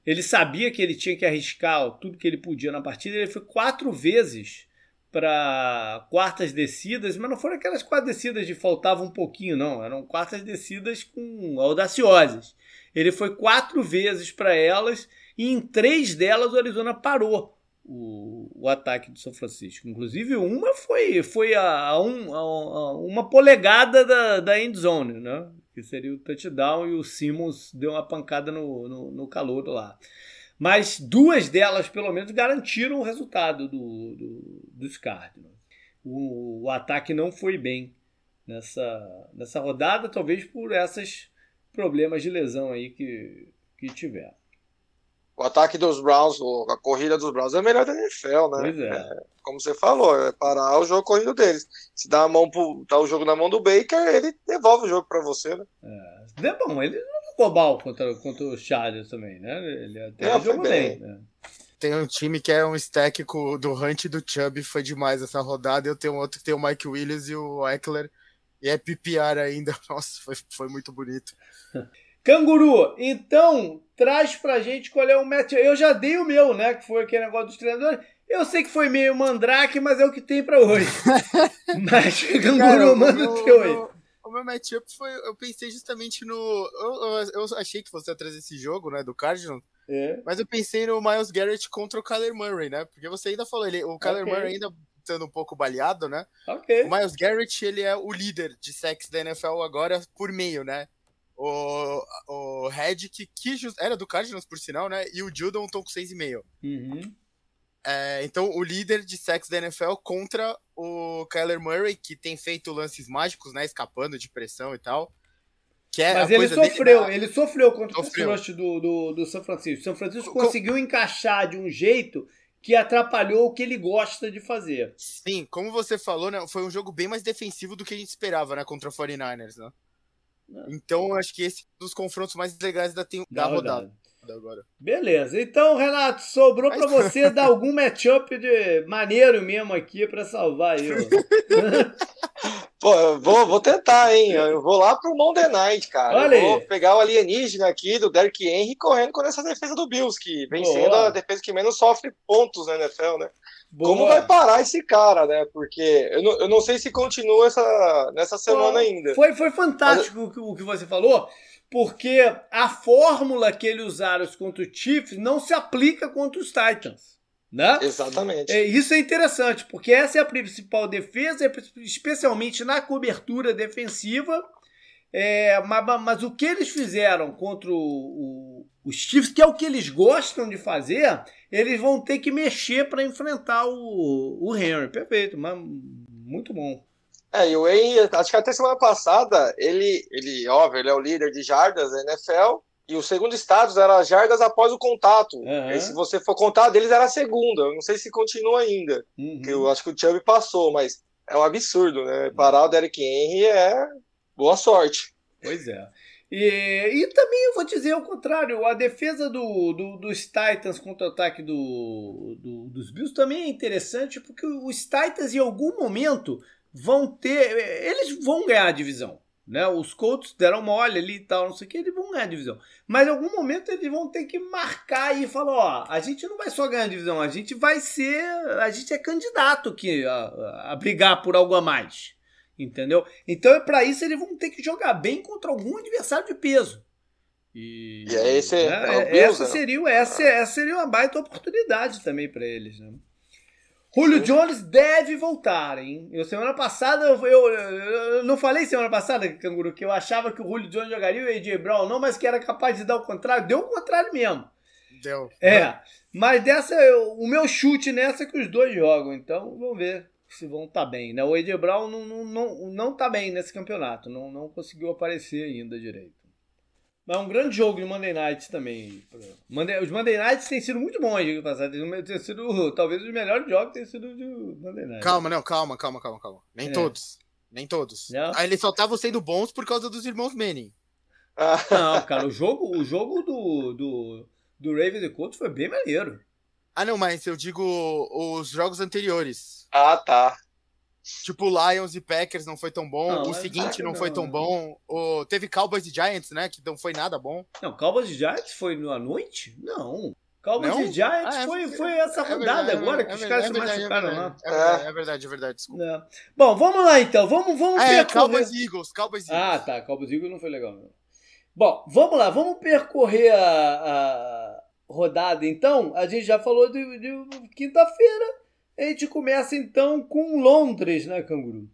ele sabia que ele tinha que arriscar tudo que ele podia na partida. Ele foi quatro vezes para quartas descidas, mas não foram aquelas quatro descidas de faltava um pouquinho, não. Eram quartas descidas com audaciosas. Ele foi quatro vezes para elas e em três delas o Arizona parou o, o ataque do São Francisco. Inclusive, uma foi, foi a, a, um, a, uma polegada da, da end zone, né? que seria o touchdown, e o Simmons deu uma pancada no, no, no calor lá. Mas duas delas, pelo menos, garantiram o resultado do, do, dos Cardinals. O, o, ataque não foi bem nessa, nessa rodada, talvez por esses problemas de lesão aí que, que tiveram. O ataque dos Browns, a corrida dos Browns é a melhor da NFL, né? Pois é. é como você falou, é parar o jogo corrido deles. Se dá a mão pro, tá o jogo na mão do Baker, ele devolve o jogo para você, né? É. é bom, ele não jogou mal contra, contra o Chargers também, né? Ele até é, jogou bem. bem né? Tem um time que é um stack do Hunt e do Chubb, foi demais essa rodada. Eu tenho outro que tem o Mike Williams e o Eckler. E é PPR ainda. Nossa, foi, foi muito bonito. Canguru, então traz pra gente qual é o match. Eu já dei o meu, né? Que foi aquele negócio dos treinadores. Eu sei que foi meio mandrake, mas é o que tem pra hoje. mas, Canguru, Cara, manda o teu aí. O meu matchup foi. Eu pensei justamente no. Eu, eu, eu, achei que você ia trazer esse jogo, né? Do Cardinals. É. Mas eu pensei no Miles Garrett contra o Kyler Murray, né? Porque você ainda falou, ele, o Kyler okay. Murray ainda estando um pouco baleado, né? Okay. O Miles Garrett, ele é o líder de sacks da NFL agora por meio, né? O, o Redick, que era do Cardinals, por sinal, né? E o Judon estão com 6,5. Uhum. É, então, o líder de sacks da NFL contra o Kyler Murray, que tem feito lances mágicos, né? Escapando de pressão e tal. É Mas ele sofreu, dele, né? ele sofreu contra sofreu. o rush do, do, do São Francisco. O São Francisco Com... conseguiu encaixar de um jeito que atrapalhou o que ele gosta de fazer. Sim, como você falou, né, foi um jogo bem mais defensivo do que a gente esperava, né, contra o 49ers, né? Não. Então, acho que esse é um dos confrontos mais legais da, da, da rodada. Agora. Beleza. Então, Renato, sobrou Mas... para você dar algum matchup de maneiro mesmo aqui para salvar aí. Pô, eu vou, vou tentar, hein? Eu vou lá pro Monday Night, cara. Olha eu vou aí. pegar o alienígena aqui do Derrick Henry correndo com essa defesa do Bills, que vem Boa. sendo a defesa que menos sofre pontos na NFL, né? Boa. Como vai parar esse cara, né? Porque eu não, eu não sei se continua essa, nessa semana ainda. Foi, foi fantástico Mas... o que você falou, porque a fórmula que eles usaram contra o Chiefs não se aplica contra os Titans. Né? Exatamente. É, isso é interessante, porque essa é a principal defesa, especialmente na cobertura defensiva. É, mas, mas, o que eles fizeram contra o, o, os Chiefs, que é o que eles gostam de fazer, eles vão ter que mexer para enfrentar o, o Henry. Perfeito, mas muito bom. É, e o Wayne, acho que até semana passada, ele, ele, óbvio, ele é o líder de jardas da NFL, e o segundo status era jardas após o contato. Uhum. E se você for contar deles, era a segunda. Eu não sei se continua ainda. Uhum. Eu acho que o Chubb passou, mas é um absurdo, né? Parar o Derek Henry é boa sorte. Pois é. E, e também eu vou dizer o contrário, a defesa do, do dos Titans contra o ataque do, do, dos Bills também é interessante, porque os Titans em algum momento vão ter. Eles vão ganhar a divisão. Né? Os Colts deram mole ali e tal, não sei o que, eles vão ganhar a divisão. Mas em algum momento eles vão ter que marcar e falar: ó, a gente não vai só ganhar a divisão, a gente vai ser. A gente é candidato aqui a, a brigar por algo a mais. Entendeu? Então, é para isso, eles vão ter que jogar bem contra algum adversário de peso. E, e é esse, né? é essa, né? seria, essa, essa seria uma baita oportunidade também para eles. Né? Julio Jones deve voltar, hein? Eu semana passada, eu, eu, eu, não falei semana passada, Canguru, que eu achava que o Julio Jones jogaria o AJ Brown, não, mas que era capaz de dar o contrário. Deu o contrário mesmo. Deu. É. Mas dessa, o meu chute nessa é que os dois jogam, então vamos ver se vão estar tá bem, né? O AJ Brown não, não, não, não tá bem nesse campeonato, não, não conseguiu aparecer ainda direito. Mas é um grande jogo de Monday Night também. Monday, os Monday Nights têm sido muito bons, digo passado. Tem sido, talvez os melhores jogos têm sido de Monday Night. Calma, não, calma, calma, calma, calma. Nem é. todos. Nem todos. Não? Aí eles só estavam sendo bons por causa dos irmãos Manning. Não, cara, o jogo, o jogo do, do, do Ravens e Colts foi bem maneiro. Ah, não, mas eu digo os jogos anteriores. Ah, tá. Tipo, Lions e Packers não foi tão bom. Não, o seguinte não, não, foi tão bom. O... Teve Cowboys e Giants, né? Que não foi nada bom. Não, Cowboys e Giants foi na noite? Não. Cowboys não? e Giants ah, é, foi, foi essa é rodada verdade, agora é, que os caras se machucaram lá. É verdade, é verdade, desculpa. Bom, vamos lá então. Vamos, vamos ah, percorrer. Cowboys e Eagles, Cowboys e Eagles. Ah, tá. Cowboys e Eagles não foi legal. Não. Bom, vamos lá. Vamos percorrer a, a rodada então. A gente já falou de, de quinta-feira. A gente começa então com Londres, né, Canguru?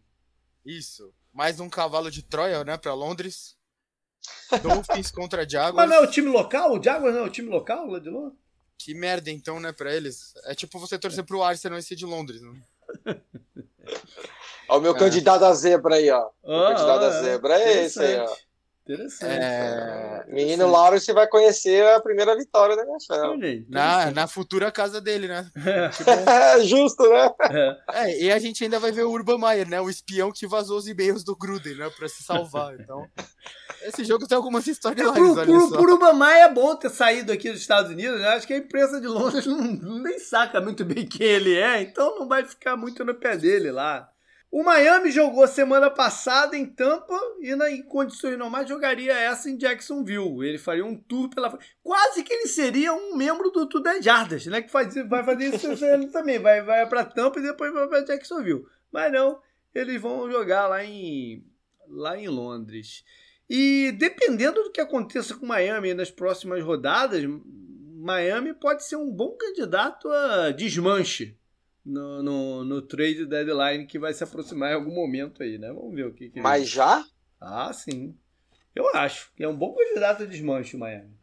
Isso. Mais um cavalo de Troia, né, para Londres. Dolphins contra Jaguars. Mas não é o time local? O Jaguars não é o time local lá de Londres? Que merda, então, né, pra eles. É tipo você torcer pro Arsenal e ser de Londres, né? Ó, o meu é. candidato a zebra aí, ó. O ah, candidato ah, a zebra é esse aí, ó. Interessante. É... Menino Lawrence vai conhecer a primeira vitória da NFL. Na, na futura casa dele, né? É, justo, né? É. é. e a gente ainda vai ver o Urban Meyer, né? O espião que vazou os e-mails do Gruden, né? Pra se salvar. Então, esse jogo tem algumas histórias lá. Por, por, por Urban Meyer é bom ter saído aqui dos Estados Unidos, né? Acho que a imprensa de Londres não, nem saca muito bem quem ele é, então não vai ficar muito no pé dele lá. O Miami jogou semana passada em Tampa e na, em condições normais jogaria essa em Jacksonville. Ele faria um tour pela quase que ele seria um membro do Tudo 10 Jardas, né? Que faz, vai fazer isso também, vai vai para Tampa e depois vai para Jacksonville. Mas não, eles vão jogar lá em lá em Londres. E dependendo do que aconteça com Miami nas próximas rodadas, Miami pode ser um bom candidato a desmanche no, no, no, trade deadline que vai se aproximar em algum momento aí, né? Vamos ver o que. que Mas já? Ah, sim. Eu acho que é um bom candidato a desmanche o Miami.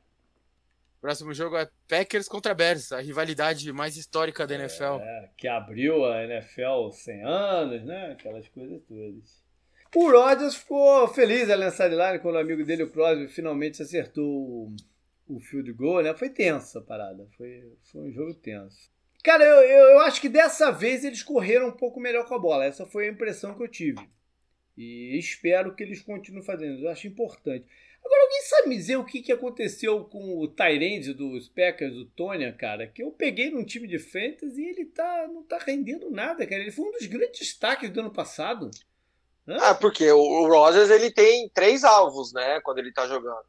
Próximo jogo é Packers contra Bears, a rivalidade mais histórica da NFL. É, que abriu a NFL 100 anos, né? Aquelas coisas todas. O Rodgers ficou feliz ali na sideline quando o amigo dele, o Crosby, finalmente acertou o field goal, né? Foi tenso a parada. Foi, foi um jogo tenso. Cara, eu, eu, eu, acho que dessa vez eles correram um pouco melhor com a bola. Essa foi a impressão que eu tive. E espero que eles continuem fazendo. Eu acho importante. Agora, alguém sabe me dizer o que, que aconteceu com o Tyrande dos Packers, o Tonya, cara? Que eu peguei num time de fantasy e ele tá, não tá rendendo nada, cara. Ele foi um dos grandes destaques do ano passado. Hã? Ah, porque o, o Rogers ele tem três alvos, né? Quando ele tá jogando.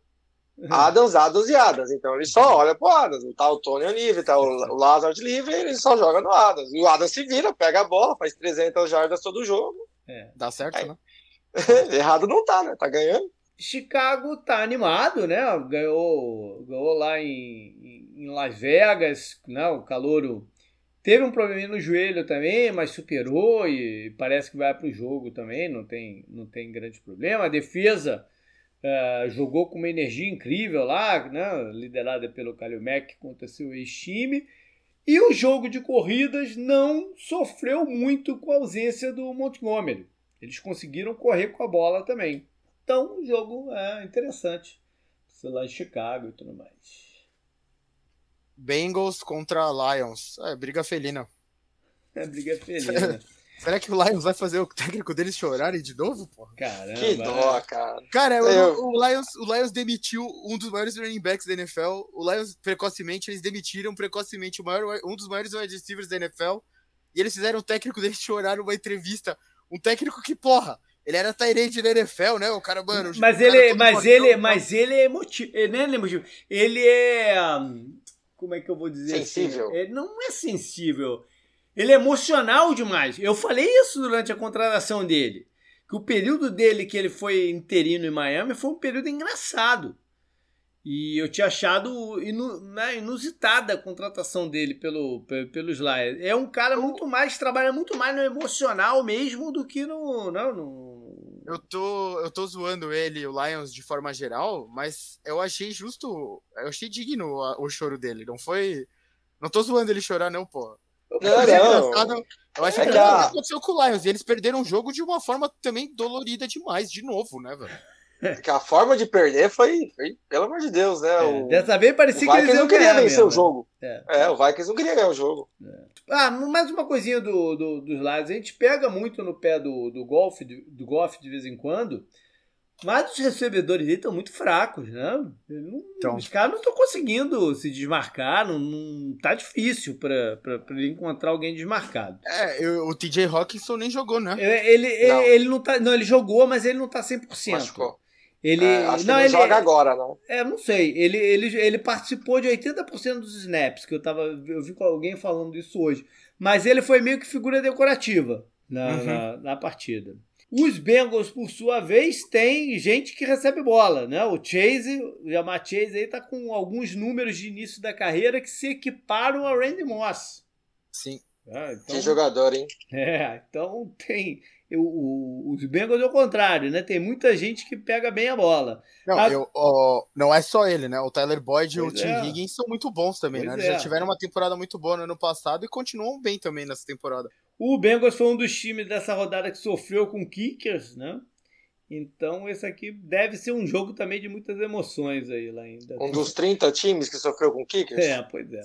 Adams, Adams e Adams. Então ele só olha pro Adams. Tá o Tony livre, tá o, Lazard livre, ele só joga no Adams. E o Adams se vira, pega a bola, faz 300 jardas todo jogo. É, dá certo, Aí. né? Errado não tá, né? Tá ganhando. Chicago tá animado, né? Ganhou, ganhou lá em, em Las Vegas, né? O Calouro teve um probleminha no joelho também, mas superou e parece que vai para o jogo também, não tem, não tem grande problema. A defesa Uh, jogou com uma energia incrível lá, né, liderada pelo Kalil Mack contra seu ex-time. E o jogo de corridas não sofreu muito com a ausência do Montgomery. Eles conseguiram correr com a bola também. Então, o jogo é interessante. Sei lá em Chicago e tudo mais. Bengals contra Lions. É, briga felina. É, briga felina. Será que o Lions vai fazer o técnico deles chorarem de novo, porra? Caramba. Que dó, cara. Cara, eu... o, Lions, o Lions demitiu um dos maiores running backs da NFL. O Lions, precocemente, eles demitiram precocemente o maior, um dos maiores wide receivers da NFL. E eles fizeram o técnico deles chorar numa entrevista. Um técnico que, porra, ele era Tyrande da NFL, né? O cara, mano. Mas ele, mas ele, mas ele é emotivo. Ele não é emotivo. Ele é. Como é que eu vou dizer? Sensível. Assim? Ele não é sensível. Ele é emocional demais. Eu falei isso durante a contratação dele. Que o período dele que ele foi interino em Miami foi um período engraçado. E eu tinha achado inu, né, inusitada a contratação dele pelo, pelos Lions. É um cara muito mais, trabalha muito mais no emocional mesmo do que no. Não, no... Eu tô, eu tô zoando ele, o Lions, de forma geral, mas eu achei justo. Eu achei digno o, o choro dele. Não foi. Não tô zoando ele chorar, não, pô. Não, não. Eu acho é que, que a... aconteceu com o Lions. E eles perderam o jogo de uma forma também dolorida demais, de novo, né, velho? Que a forma de perder foi, foi pelo amor de Deus, né? É, o, Dessa vez parecia que eles não queriam vencer mesmo. o jogo. É. é, o Vikings não queria ganhar o jogo. É. Ah, mais uma coisinha do, do, dos Lions. A gente pega muito no pé do, do golfe, do, do golfe de vez em quando. Mas os recebedores dele estão muito fracos, né? Não, então. Os caras não estão conseguindo se desmarcar, não, não tá difícil para ele encontrar alguém desmarcado. É, eu, o TJ Hawkinson nem jogou, né? Ele, ele, não. ele, não tá. Não, ele jogou, mas ele não tá 100%. Machucou. Ele, é, acho não, que ele, joga agora, não. É, não sei. Ele, ele, ele participou de 80% dos snaps, que eu tava. Eu vi com alguém falando isso hoje. Mas ele foi meio que figura decorativa na, uhum. na, na partida. Os Bengals, por sua vez, têm gente que recebe bola, né? O Chase, o Jamar Chase aí tá com alguns números de início da carreira que se equiparam a Randy Moss. Sim. Ah, então, que jogador, hein? É, então tem. O, o, os Bengals é o contrário, né? Tem muita gente que pega bem a bola. Não, a... eu, não é só ele, né? O Tyler Boyd e o Tim é. Higgins são muito bons também, pois né? Eles é. já tiveram uma temporada muito boa no ano passado e continuam bem também nessa temporada. O Bengals foi um dos times dessa rodada que sofreu com kickers, né? Então esse aqui deve ser um jogo também de muitas emoções aí lá ainda. Um dos 30 times que sofreu com kickers? É, pois é.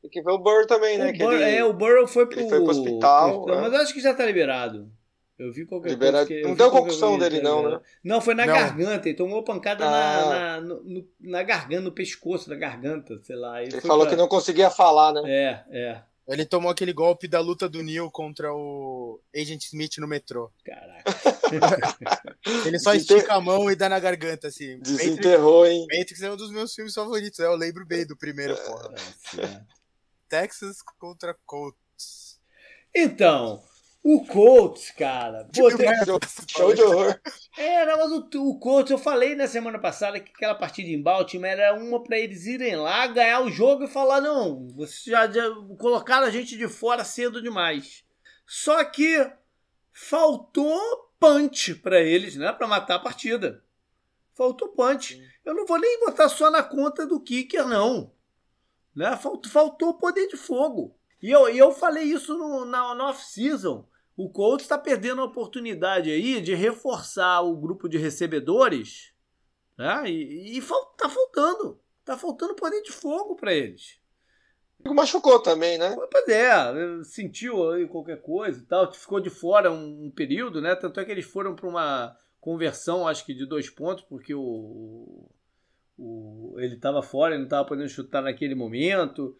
Tem que ver o Burrow também, né? O Burrow, ele, é, o Burrow foi pro, foi pro hospital. Pro, é. Mas acho que já tá liberado. Eu vi qualquer Liberado. coisa. Que, não deu concussão dele, não, né? Não, foi na não. garganta. Ele tomou pancada ah. na, na, no, na garganta, no pescoço, na garganta, sei lá. Ele, ele falou pra... que não conseguia falar, né? É, é. Ele tomou aquele golpe da luta do Neil contra o Agent Smith no metrô. Caraca. Ele só estica a mão e dá na garganta, assim. Desenterrou, hein? Matrix é um dos meus filmes favoritos, né? Eu lembro bem do primeiro, porra. Texas contra Colts. Então, o Colts, cara. Pô, tem... Show de horror. É, não, mas o, o Colts, eu falei na semana passada que aquela partida em Baltimore era uma para eles irem lá, ganhar o jogo e falar: não, vocês já, já colocaram a gente de fora cedo demais. Só que faltou punch para eles, né? Para matar a partida. Faltou punch. Eu não vou nem botar só na conta do kicker, não. Né? Faltou, faltou poder de fogo. E eu, eu falei isso no, na, na off-season. O Colts está perdendo a oportunidade aí de reforçar o grupo de recebedores. Né? E, e fal, tá faltando. Tá faltando poder de fogo para eles. Machucou também, né? Pois é, sentiu aí qualquer coisa e tal. Ficou de fora um, um período, né? Tanto é que eles foram para uma conversão, acho que de dois pontos, porque o, o ele estava fora, ele não estava podendo chutar naquele momento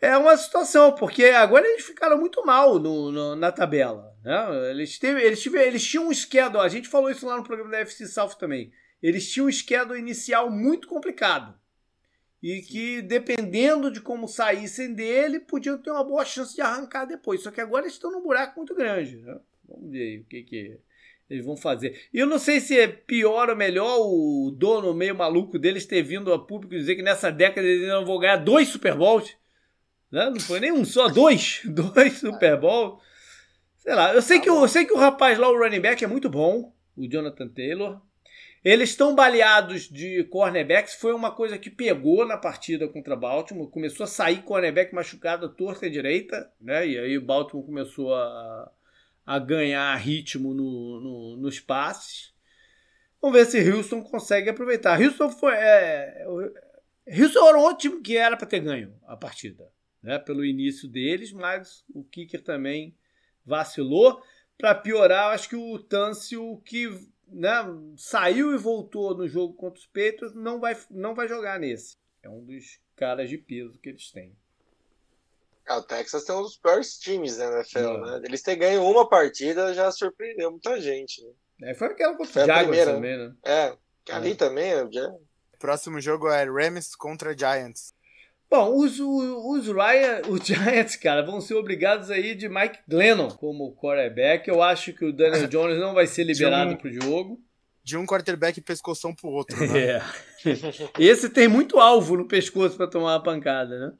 é uma situação, porque agora eles ficaram muito mal no, no, na tabela. Né? Eles, teve, eles, tiveram, eles tinham um schedule, a gente falou isso lá no programa da FC South também. Eles tinham um schedule inicial muito complicado. E que, dependendo de como saíssem dele, podiam ter uma boa chance de arrancar depois. Só que agora eles estão num buraco muito grande. Né? Vamos ver o que, que eles vão fazer. E eu não sei se é pior ou melhor o dono meio maluco deles ter vindo a público dizer que nessa década eles não vão ganhar dois Super Bowls. Né? Não foi nem um só, dois. Dois Super Bowl. Sei lá, eu sei, que o, eu sei que o rapaz lá, o running back, é muito bom, o Jonathan Taylor. Eles estão baleados de cornerbacks. Foi uma coisa que pegou na partida contra Baltimore. Começou a sair cornerback machucado torta e direita. Né? E aí o Baltimore começou a, a ganhar ritmo no, no, nos passes. Vamos ver se Houston consegue aproveitar. Houston foi. É, Houston era um time que era para ter ganho a partida né, pelo início deles, mas o Kicker também vacilou. Para piorar, acho que o Tâncio, que né, saiu e voltou no jogo contra os Patriots, não vai, não vai jogar nesse. É um dos caras de peso que eles têm. É, o Texas tem um dos piores times da NFL, é. né? Eles terem ganho uma partida já surpreendeu muita gente. Né? É, foi aquela contra o Jaguars também, né? É, ali é. também. Já... Próximo jogo é Rams contra Giants. Bom, os, os, Ryan, os Giants, cara, vão ser obrigados aí de Mike Glennon como quarterback. Eu acho que o Daniel Jones não vai ser liberado um, pro jogo. De um quarterback pescoção pro outro, né? É. Esse tem muito alvo no pescoço para tomar uma pancada, né?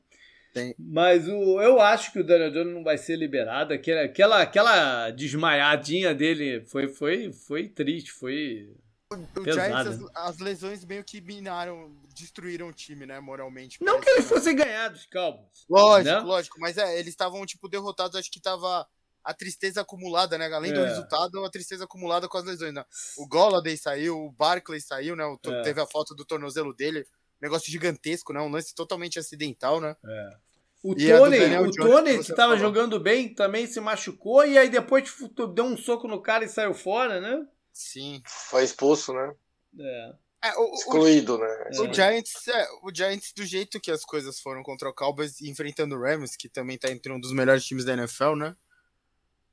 Tem. Mas o, eu acho que o Daniel Jones não vai ser liberado. Aquela, aquela, aquela desmaiadinha dele foi, foi, foi triste, foi o, Giants, as, as, lesões meio que minaram, destruíram o time, né, moralmente. Não que eles fossem ganhados, Cowboys. Lógico, né? lógico, mas é, eles estavam, tipo, derrotados, acho que tava a tristeza acumulada, né, além é. do resultado, a tristeza acumulada com as lesões, né? O Golladay saiu, o Barkley saiu, né, o, é. teve a foto do tornozelo dele, negócio gigantesco, né, um lance totalmente acidental, né. É. O e Tony, o Tony que estava jogando bem, também se machucou e aí depois tipo, deu um soco no cara e saiu fora, né? Sim. Foi expulso, né? É. É, o, Excluído, o, né? O Giants, é, o Giants, do jeito que as coisas foram contra o Cowboys, enfrentando o Rams, que também tá entre um dos melhores times da NFL, né?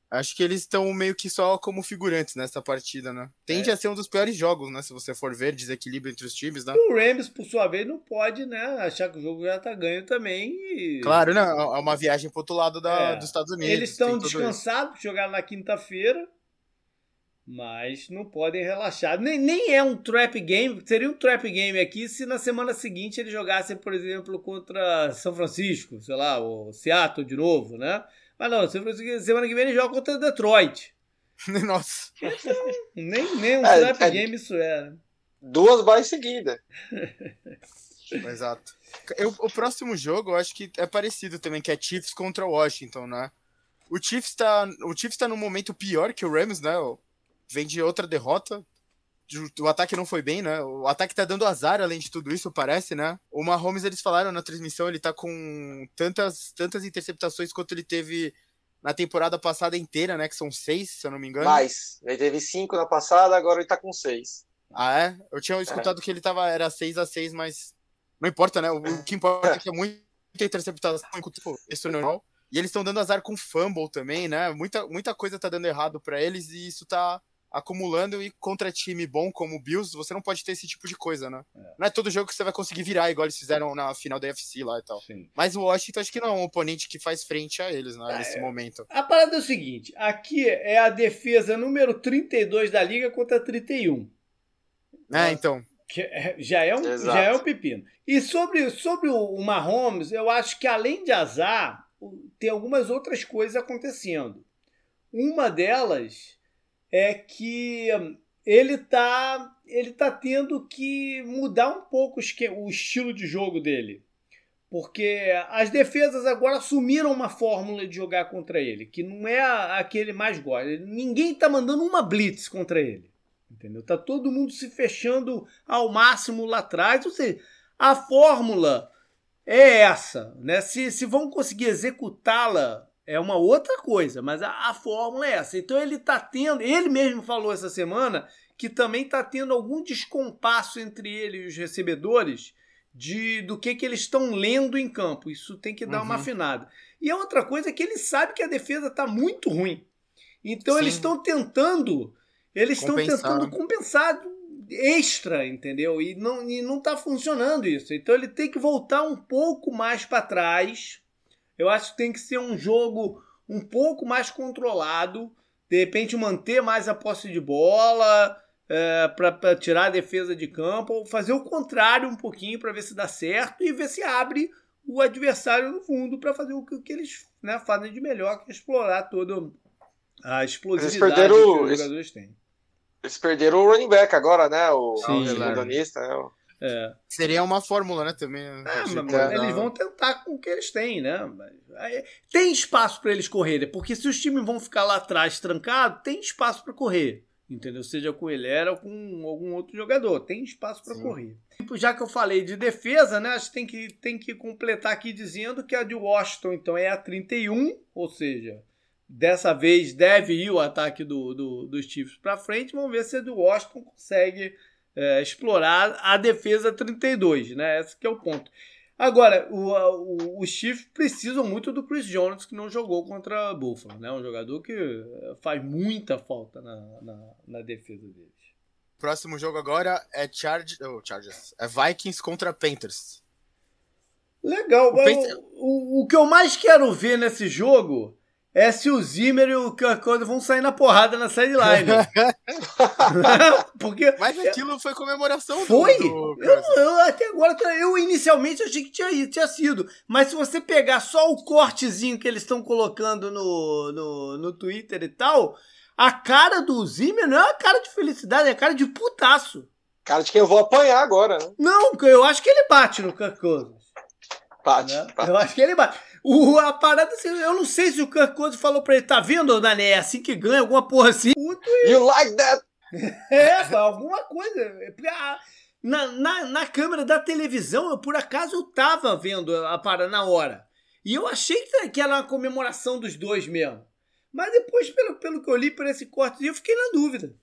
Acho que eles estão meio que só como figurantes nessa partida, né? Tende é. a ser um dos piores jogos, né? Se você for ver, desequilíbrio entre os times, né? O Rams, por sua vez, não pode, né? Achar que o jogo já tá ganho também. E... Claro, né? É uma viagem pro outro lado da, é. dos Estados Unidos. Eles estão descansados, jogaram na quinta-feira. Mas não podem relaxar. Nem, nem é um trap game. Seria um trap game aqui se na semana seguinte eles jogassem, por exemplo, contra São Francisco, sei lá, ou Seattle de novo, né? Mas não, semana que vem eles jogam contra Detroit. Nossa. nem, nem um é, trap é, game isso é. Né? Duas bases seguidas. Exato. Eu, o próximo jogo eu acho que é parecido também, que é Chiefs contra Washington, né? O Chiefs tá, o Chiefs tá num momento pior que o Rams, né? Vem de outra derrota. O ataque não foi bem, né? O ataque tá dando azar, além de tudo isso, parece, né? O Mahomes, eles falaram na transmissão, ele tá com tantas, tantas interceptações quanto ele teve na temporada passada inteira, né? Que são seis, se eu não me engano. Mais. Ele teve cinco na passada, agora ele tá com seis. Ah, é? Eu tinha escutado é. que ele tava, era seis a seis, mas não importa, né? O, o que importa é que é muita interceptação, tipo, isso é normal. E eles estão dando azar com fumble também, né? Muita, muita coisa tá dando errado para eles e isso tá acumulando e contra time bom como o Bills, você não pode ter esse tipo de coisa, né? É. Não é todo jogo que você vai conseguir virar, igual eles fizeram na final da UFC lá e tal. Sim. Mas o Washington acho que não é um oponente que faz frente a eles, né, nesse é, momento. A parada é o seguinte, aqui é a defesa número 32 da liga contra 31. É, então. É, já é, um, já é um pepino. E sobre, sobre o Mahomes, eu acho que além de azar, tem algumas outras coisas acontecendo. Uma delas é que ele tá ele tá tendo que mudar um pouco o estilo de jogo dele. Porque as defesas agora assumiram uma fórmula de jogar contra ele, que não é a, que ele mais gosta. Ninguém tá mandando uma blitz contra ele. Entendeu? Tá todo mundo se fechando ao máximo lá atrás. Ou seja, a fórmula é essa. Né? Se, se vão conseguir executá-la é uma outra coisa, mas a, a fórmula é essa. Então ele está tendo, ele mesmo falou essa semana que também está tendo algum descompasso entre ele e os recebedores de do que, que eles estão lendo em campo. Isso tem que dar uhum. uma afinada. E a outra coisa é que ele sabe que a defesa está muito ruim. Então Sim. eles estão tentando, eles estão tentando compensar extra, entendeu? E não e não está funcionando isso. Então ele tem que voltar um pouco mais para trás eu acho que tem que ser um jogo um pouco mais controlado, de repente manter mais a posse de bola é, para tirar a defesa de campo, ou fazer o contrário um pouquinho para ver se dá certo e ver se abre o adversário no fundo para fazer o que, o que eles né, fazem de melhor, que é explorar toda a explosividade que os jogadores têm. Eles perderam o running back agora, né? O, Sim, o né? É. Seria uma fórmula, né, também. É, eles vão tentar com o que eles têm, né? Tem espaço para eles correrem, porque se os times vão ficar lá atrás trancados, tem espaço para correr. Entendeu? Seja com ele ou com algum outro jogador. Tem espaço para correr. Tipo, já que eu falei de defesa, né? Acho que tem que, tem que completar aqui dizendo que a de Washington, então, é a 31, ou seja, dessa vez deve ir o ataque do, do, dos Chiefs para frente. Vamos ver se a do Washington consegue é, explorar a defesa 32, né? Esse que é o ponto. Agora, o, o, os Chiefs precisam muito do Chris Jones, que não jogou contra a Buffalo, né? Um jogador que faz muita falta na, na, na defesa deles. Próximo jogo agora é Charge, oh, Chargers. É Vikings contra Panthers. Legal. O, o, o que eu mais quero ver nesse jogo é se o Zimmer e o Kirk vão sair na porrada na sideline. Porque Mas aquilo foi comemoração Foi? Do, do... Eu, eu, até agora, eu inicialmente achei que tinha, tinha sido. Mas se você pegar só o cortezinho que eles estão colocando no, no, no Twitter e tal, a cara do Zimmer não é uma cara de felicidade, é a cara de putaço. Cara de quem eu vou apanhar agora, né? Não, eu acho que ele bate no Kirk Bate, né? bate. Eu acho que ele bate. O, a parada, assim, eu não sei se o Kirk Cousins falou pra ele, tá vendo, Nané? É assim que ganha, alguma porra assim. Puto, you like that? É, alguma coisa. Na, na, na câmera da televisão, eu por acaso eu tava vendo a parada na hora. E eu achei que era uma comemoração dos dois mesmo. Mas depois, pelo, pelo que eu li por esse corte, eu fiquei na dúvida.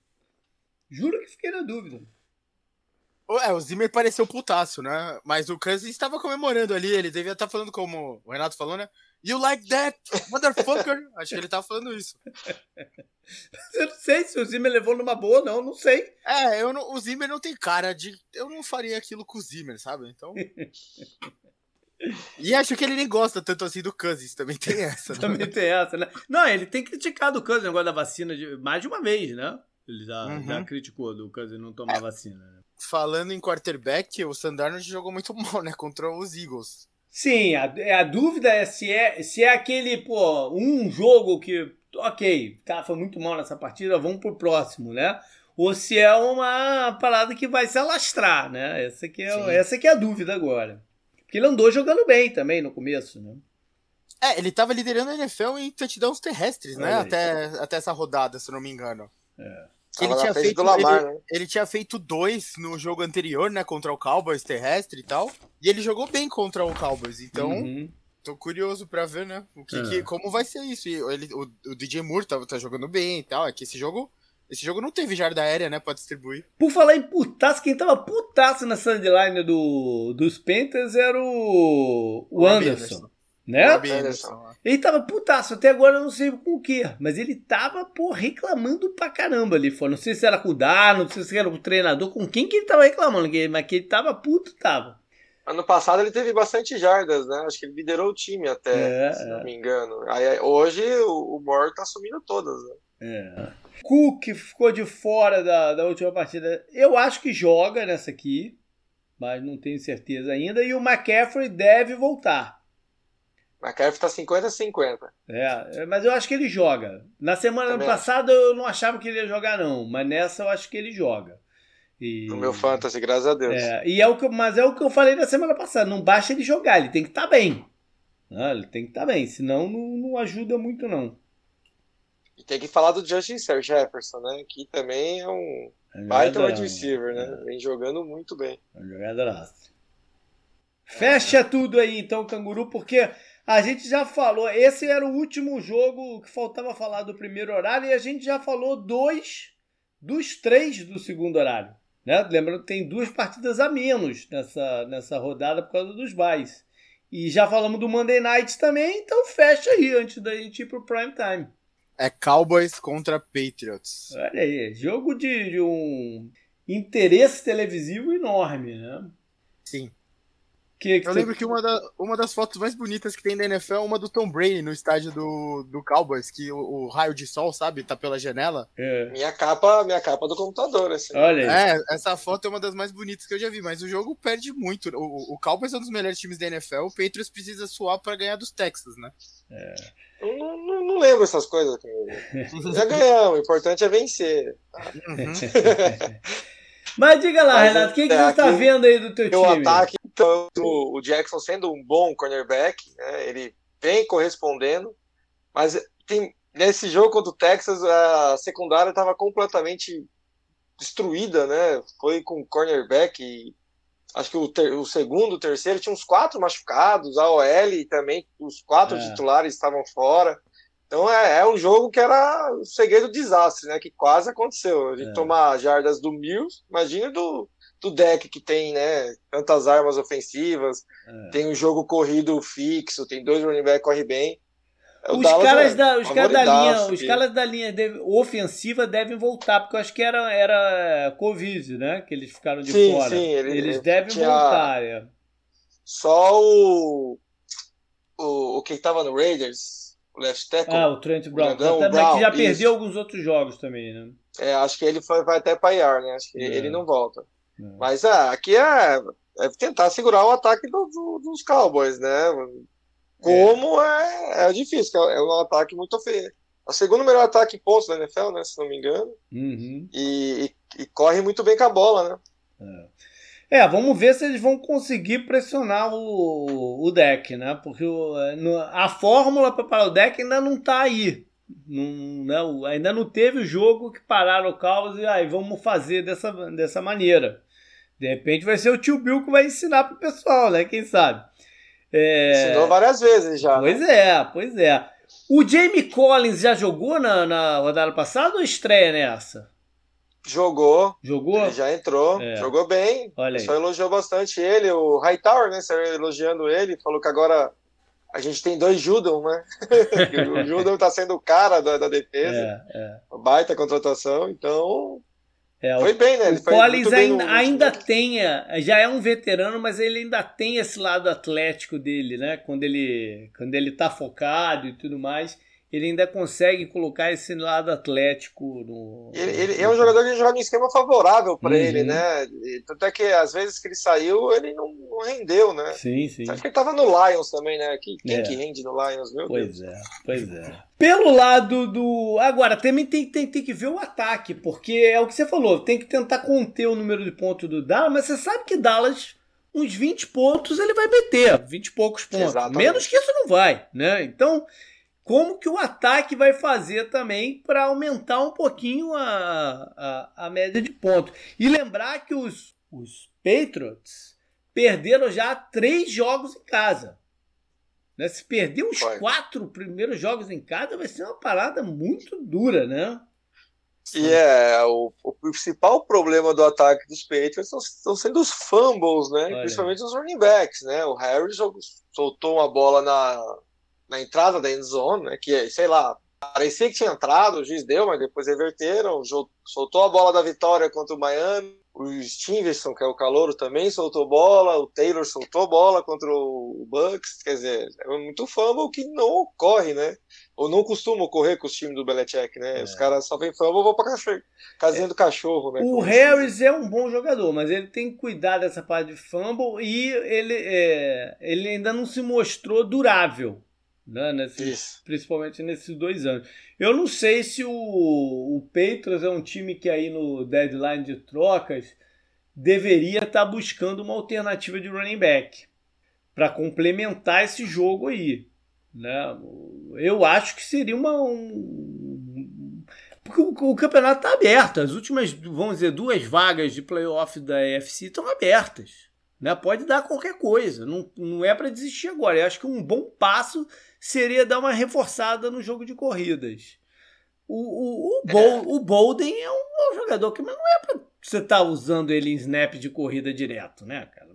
Juro que fiquei na dúvida. É, o Zimmer pareceu putaço, né? Mas o Cousins estava comemorando ali, ele devia estar tá falando como o Renato falou, né? You like that, motherfucker? Acho que ele tava falando isso. Eu não sei se o Zimmer levou numa boa, não, não sei. É, eu não, o Zimmer não tem cara de. Eu não faria aquilo com o Zimmer, sabe? Então. E acho que ele nem gosta tanto assim do Cousins, também tem essa. Né? também tem essa, né? Não, ele tem criticado o Cousins negócio da vacina de, mais de uma vez, né? Ele já, uhum. já criticou do Cousins não tomar é. vacina, né? Falando em quarterback, o Sandarnold jogou muito mal, né? Contra os Eagles. Sim, a, a dúvida é se, é se é aquele, pô, um jogo que, ok, tá, foi muito mal nessa partida, vamos pro próximo, né? Ou se é uma parada que vai se alastrar, né? Essa que é, essa que é a dúvida agora. Porque ele andou jogando bem também no começo, né? É, ele tava liderando a NFL em touchdowns terrestres, né? Até, até essa rodada, se não me engano. É. Ele tinha, feito, Lamar, ele, né? ele, tinha feito dois no jogo anterior, né? Contra o Cowboys terrestre e tal. E ele jogou bem contra o Cowboys. Então, uhum. tô curioso pra ver, né? O que, é. que, como vai ser isso. E ele, o, o DJ Moore tá, tá jogando bem e tal. É que esse jogo. Esse jogo não teve jarda aérea, né, pra distribuir. Por falar em putaço, quem tava putaço na sideline do, dos Panthers era o, o Anderson. Anderson. Né? Ele tava putaço, até agora eu não sei com o que, mas ele tava, pô, reclamando pra caramba ali fora. Não sei se era com o Dar, não sei se era com o treinador, com quem que ele tava reclamando, mas que ele tava puto, tava. Ano passado ele teve bastante jardas, né? Acho que ele liderou o time até, é, se não é. me engano. Aí, hoje o, o Moore tá assumindo todas, né? É. Cook ficou de fora da, da última partida. Eu acho que joga nessa aqui, mas não tenho certeza ainda. E o McCaffrey deve voltar. McCaffrey tá 50-50. É, mas eu acho que ele joga. Na semana Também passada eu não achava que ele ia jogar, não. Mas nessa eu acho que ele joga. E... No meu fantasy, graças a Deus. É, e é o que, mas é o que eu falei na semana passada. Não basta ele jogar, ele tem que estar tá bem. Ah, ele tem que estar tá bem, senão não, não ajuda muito, não. E tem que falar do Justin Jefferson, né? Que também é um é baita wide receiver, né? É. Vem jogando muito bem. É jogadoraço. Fecha tudo aí, então, Canguru, porque a gente já falou. Esse era o último jogo que faltava falar do primeiro horário e a gente já falou dois dos três do segundo horário. Né? Lembrando que tem duas partidas a menos nessa, nessa rodada por causa dos buys. E já falamos do Monday Night também, então fecha aí antes da gente ir pro prime time. É Cowboys contra Patriots. Olha aí, jogo de, de um interesse televisivo enorme, né? Sim. Que que eu lembro que uma, da, uma das fotos mais bonitas que tem da NFL é uma do Tom Brady no estádio do, do Cowboys, que o, o raio de sol, sabe, tá pela janela. É. Minha capa, minha capa do computador, assim. Olha aí. É, essa foto é uma das mais bonitas que eu já vi, mas o jogo perde muito. O, o Cowboys é um dos melhores times da NFL, o Patriots precisa suar para ganhar dos Texas, né? É. Eu não, não, não lembro essas coisas. Já ganhamos, o importante é vencer. Uhum. Mas diga lá, Mas, Renato, o que, que é, você tá vendo aí do teu time? O ataque, então, o Jackson sendo um bom cornerback, né, ele vem correspondendo, mas tem, nesse jogo contra o Texas, a secundária estava completamente destruída, né? Foi com cornerback e acho que o, ter, o segundo, o terceiro tinha uns quatro machucados, a OL também, os quatro é. titulares estavam fora. Então é, é, um jogo que era o segredo do desastre, né? Que quase aconteceu. A gente é. tomar jardas do Mills, imagina do, do deck que tem, né? Tantas armas ofensivas, é. tem um jogo corrido fixo, tem dois running back corre bem. É os caras, da, os caras da linha, os caras da linha ofensiva devem voltar, porque eu acho que era, era Covid, né? Que eles ficaram de sim, fora. Sim, ele, eles devem tinha... voltar. É. Só o, o, o que estava no Raiders, o left tackle. Ah, o Trent Brown. O Brown, tá, Brown que já perdeu isso. alguns outros jogos também, né? É, acho que ele foi, vai até para IR, né? Acho que é. ele não volta. É. Mas é, aqui é, é, tentar segurar o ataque do, do, dos Cowboys, né? Como é, é, difícil, é um ataque muito feio. O segundo melhor ataque em pontos da NFL, né? Se não me engano. Uhum. E, e, e, corre muito bem com a bola, né? É. É, vamos ver se eles vão conseguir pressionar o, o deck, né? Porque o, a fórmula para parar o deck ainda não está aí. Não, não, né? ainda não teve o jogo que pararam o Cowboys e aí vamos fazer dessa, dessa maneira. De repente vai ser o tio Bill que vai ensinar pro pessoal, né? Quem sabe? É... Ensinou várias vezes já. Pois né? é, pois é. O Jamie Collins já jogou na, na rodada passada ou estreia nessa? Jogou. Jogou? Ele já entrou. É. Jogou bem. Olha aí. Só elogiou bastante ele. O Hightower, né? Saiu elogiando ele. Falou que agora a gente tem dois Judon, né? o Judon tá sendo o cara da, da defesa. É, é. Baita contratação. Então. É, foi bem, né? Ele o Collins ainda, ainda tem, já é um veterano, mas ele ainda tem esse lado atlético dele, né? Quando ele, quando ele tá focado e tudo mais ele ainda consegue colocar esse lado atlético no. Ele, ele é um jogador que joga em esquema favorável para uhum. ele, né? Tanto é que às vezes que ele saiu, ele não, não rendeu, né? Sim, sim. Acho que ele tava no Lions também, né? Quem, quem é. que rende no Lions, meu pois Deus? Pois é, pois é. Pelo lado do. Agora, também tem, tem, tem que ver o ataque, porque é o que você falou, tem que tentar conter o número de pontos do Dallas, mas você sabe que Dallas uns 20 pontos ele vai meter, 20 e poucos pontos. Exatamente. Menos que isso não vai, né? Então, como que o ataque vai fazer também para aumentar um pouquinho a, a, a, média de pontos. E lembrar que os, os Patriots perderam já três jogos em casa. Né? Se perder os quatro primeiros jogos em casa, vai ser uma parada muito dura, né? E é, o, o, principal problema do ataque dos Patriots estão sendo os fumbles, né? Olha. Principalmente os running backs, né? O Harris soltou uma bola na, na entrada da end zone, né? Que, sei lá, parecia que tinha entrado, o juiz deu, mas depois reverteram, soltou a bola da vitória contra o Miami, o Stevenson, que é o calouro, também soltou bola, o Taylor soltou bola contra o Bucks, quer dizer, é muito fumble que não ocorre, né? Ou não costuma ocorrer com os times do Belichick, né? É. Os caras só vêm fumble, vão pra cachorro, casinha é. do cachorro, né? O Harris é um bom jogador, mas ele tem que cuidar dessa parte de fumble e ele, é, ele ainda não se mostrou durável né? Nesses, principalmente nesses dois anos. Eu não sei se o, o Patriots é um time que aí no deadline de trocas deveria estar tá buscando uma alternativa de running back para complementar esse jogo aí. Né? Eu acho que seria uma. Um... Porque o, o campeonato está aberto. As últimas, vamos dizer, duas vagas de playoff da AFC estão abertas. Né? Pode dar qualquer coisa. Não, não é para desistir agora. Eu acho que um bom passo seria dar uma reforçada no jogo de corridas. O, o, o, Bol, o Bolden é um, um, jogador que mas não é para você estar tá usando ele em snap de corrida direto, né, cara?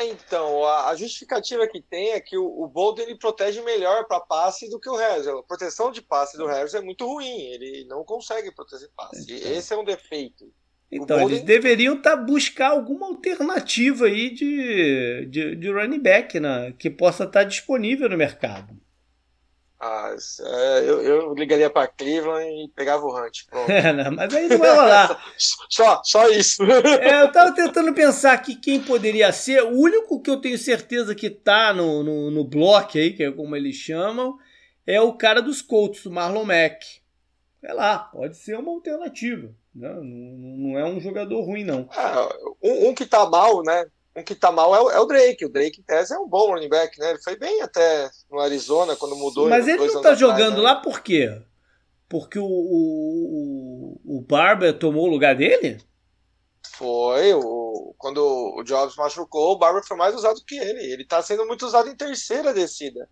Então, a, a, justificativa que tem é que o, o Bolden ele protege melhor para passe do que o Harris. A proteção de passe do Harris é muito ruim, ele não consegue proteger passe. Então. Esse é um defeito. Então, Golden... eles deveriam tá, buscar alguma alternativa aí de, de, de running back né, que possa estar tá disponível no mercado. Ah, é, eu, eu ligaria para Cleveland e pegava o Hunt. É, não, mas aí não vai rolar. só, só isso. É, eu estava tentando pensar aqui quem poderia ser. O único que eu tenho certeza que está no, no, no bloco aí, que é como eles chamam, é o cara dos Colts, o Marlon Mack. Sei lá, pode ser uma alternativa. Não, não é um jogador ruim, não. Ah, um, um, que tá mal, né? Um que tá mal é o, é o, Drake. O Drake, em tese, é um bom running back, né? Ele foi bem até no Arizona quando mudou. Mas ele não tá jogando atrás, né? lá por quê? Porque o, o, o Barber tomou o lugar dele? Foi. O, quando o Jobs machucou, o Barber foi mais usado que ele. Ele tá sendo muito usado em terceira descida.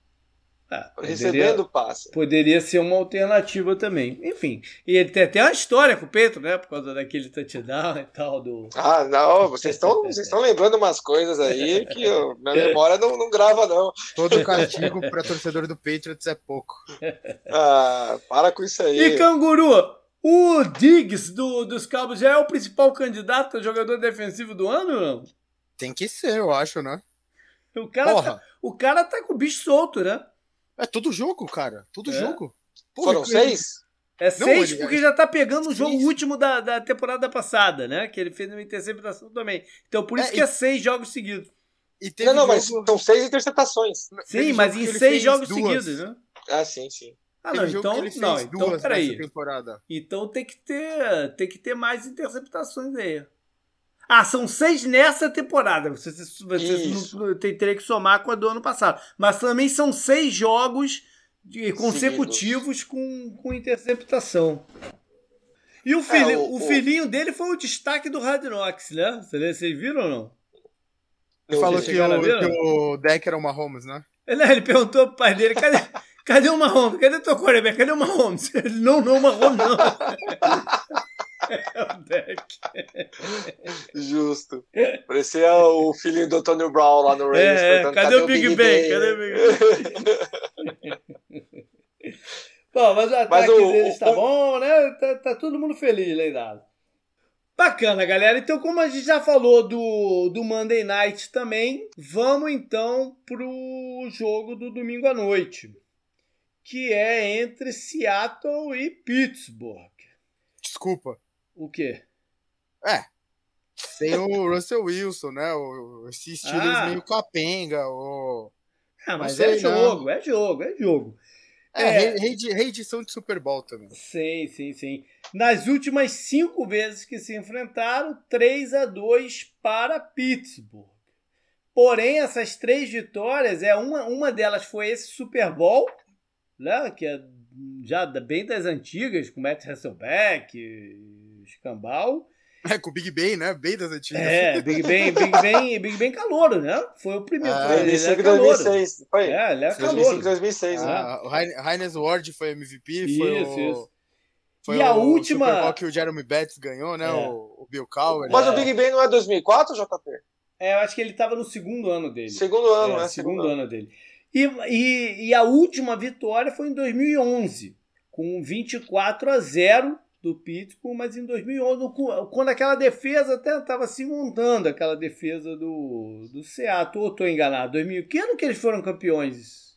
Ah, recebendo passe. Poderia ser uma alternativa também. Enfim, e ele tem até uma história com o Pedro, né? Por causa daquele touchdown e tal. Do... Ah, não, vocês estão vocês lembrando umas coisas aí que eu, minha memória não, não grava, não. Todo castigo para torcedor do Patriots é pouco. Ah, para com isso aí. E Canguru, o Diggs do, dos Cabos já é o principal candidato a jogador defensivo do ano, não? Tem que ser, eu acho, né? O cara, tá, o cara tá com o bicho solto, né? É todo jogo, cara. Todo é. jogo. Porra, Foram seis? É seis ele... porque já tá pegando o jogo último da, da temporada passada, né? Que ele fez uma interceptação também. Então por isso é, que é seis jogos seguidos. não, não, jogo... mas são seis interceptações. Sim, mas em seis jogos duas. seguidos, né? Ah, sim, sim. Ah, não, então, não, então peraí. Então tem que ter, tem que ter mais interceptações aí. Ah, são seis nessa temporada. Você, você, teria que somar com a do ano passado. Mas também são seis jogos de, consecutivos com, com interceptação. E o, filho, é, o, o, filhinho dele foi o destaque do Hard Knocks, né? Vocês viram ou não? Ele falou que o, que o deck era o Mahomes, né? Ele, ele perguntou pro pai dele, cadê, cadê o Mahomes? Cadê o teu quarterback? Cadê o Mahomes? Ele, não, não, Mahomes não. É o deck. Justo. Parecia o filhinho do Tony Brown lá no Raiders. É, cadê, cadê, o Big, Big Bang? Cadê o Big Bang? bom, mas o ataque mas o, deles tá o, bom, né? Tá, tá, todo mundo feliz, Leidado. Bacana, galera. Então, como a gente já falou do, do Monday Night também, vamos então pro jogo do domingo à noite, que é entre Seattle e Pittsburgh. Desculpa. O quê? É. Tem o Russell Wilson, né? O, esse estilo ah. meio capenga. O... Ah, mas é jogo, é jogo, é jogo. É, é... reedição de Super Bowl também. Sim, sim, sim. Nas últimas cinco vezes que se enfrentaram, 3 a 2 para Pittsburgh. Porém, essas três vitórias, é uma, uma delas foi esse Super Bowl, né, que é já bem das antigas, com Matt Hasselbeck, Escambau. É, com o Big Ben, né? Bem das antigas. É, Big Ben, Big Ben, Big Ben calouro, né? Foi o primeiro. Ah, foi, ele 2006. Foi. É, ele é 2005, 2006, né? Ah, o Heinz Ward foi MVP, isso, foi o... Isso. Foi e a o última. Super Bowl que o Jeremy Betts ganhou, né? É. O, o Bill Cowher. Mas né? o Big Ben não é 2004, JP? É, eu acho que ele estava no segundo ano dele. Segundo ano, É, né? Segundo ano dele. E, e, e a última vitória foi em 2011, com 24 a 0 do Pittsburgh, mas em 2011, com- quando aquela defesa até estava se montando, aquela defesa do, do Seattle, ou estou enganado? 2000, que ano que eles foram campeões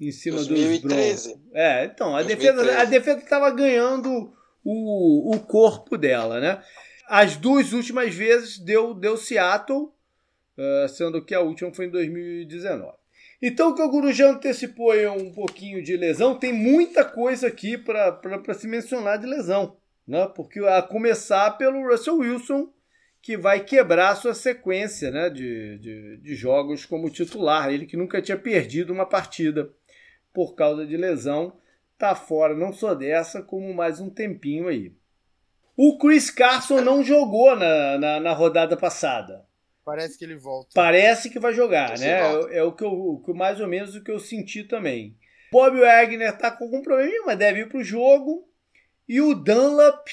em cima dos 2013. Broncos? É, então, a 2013. defesa a defesa estava ganhando o, o corpo dela, né? As duas últimas vezes deu, deu Seattle, eh, sendo que a última foi em 2019. Então o Kanguru já antecipou aí um pouquinho de lesão. Tem muita coisa aqui para se mencionar de lesão. Né? Porque a começar pelo Russell Wilson, que vai quebrar sua sequência né? de, de, de jogos como titular. Ele que nunca tinha perdido uma partida por causa de lesão. Tá fora não só dessa, como mais um tempinho aí. O Chris Carson não jogou na, na, na rodada passada. Parece que ele volta. Parece que vai jogar, Esse né? volta. É, é o que eu, o que mais ou menos o que eu senti também. Bob Wagner tá com algum probleminha, mas deve ir pro jogo. E o Dunlap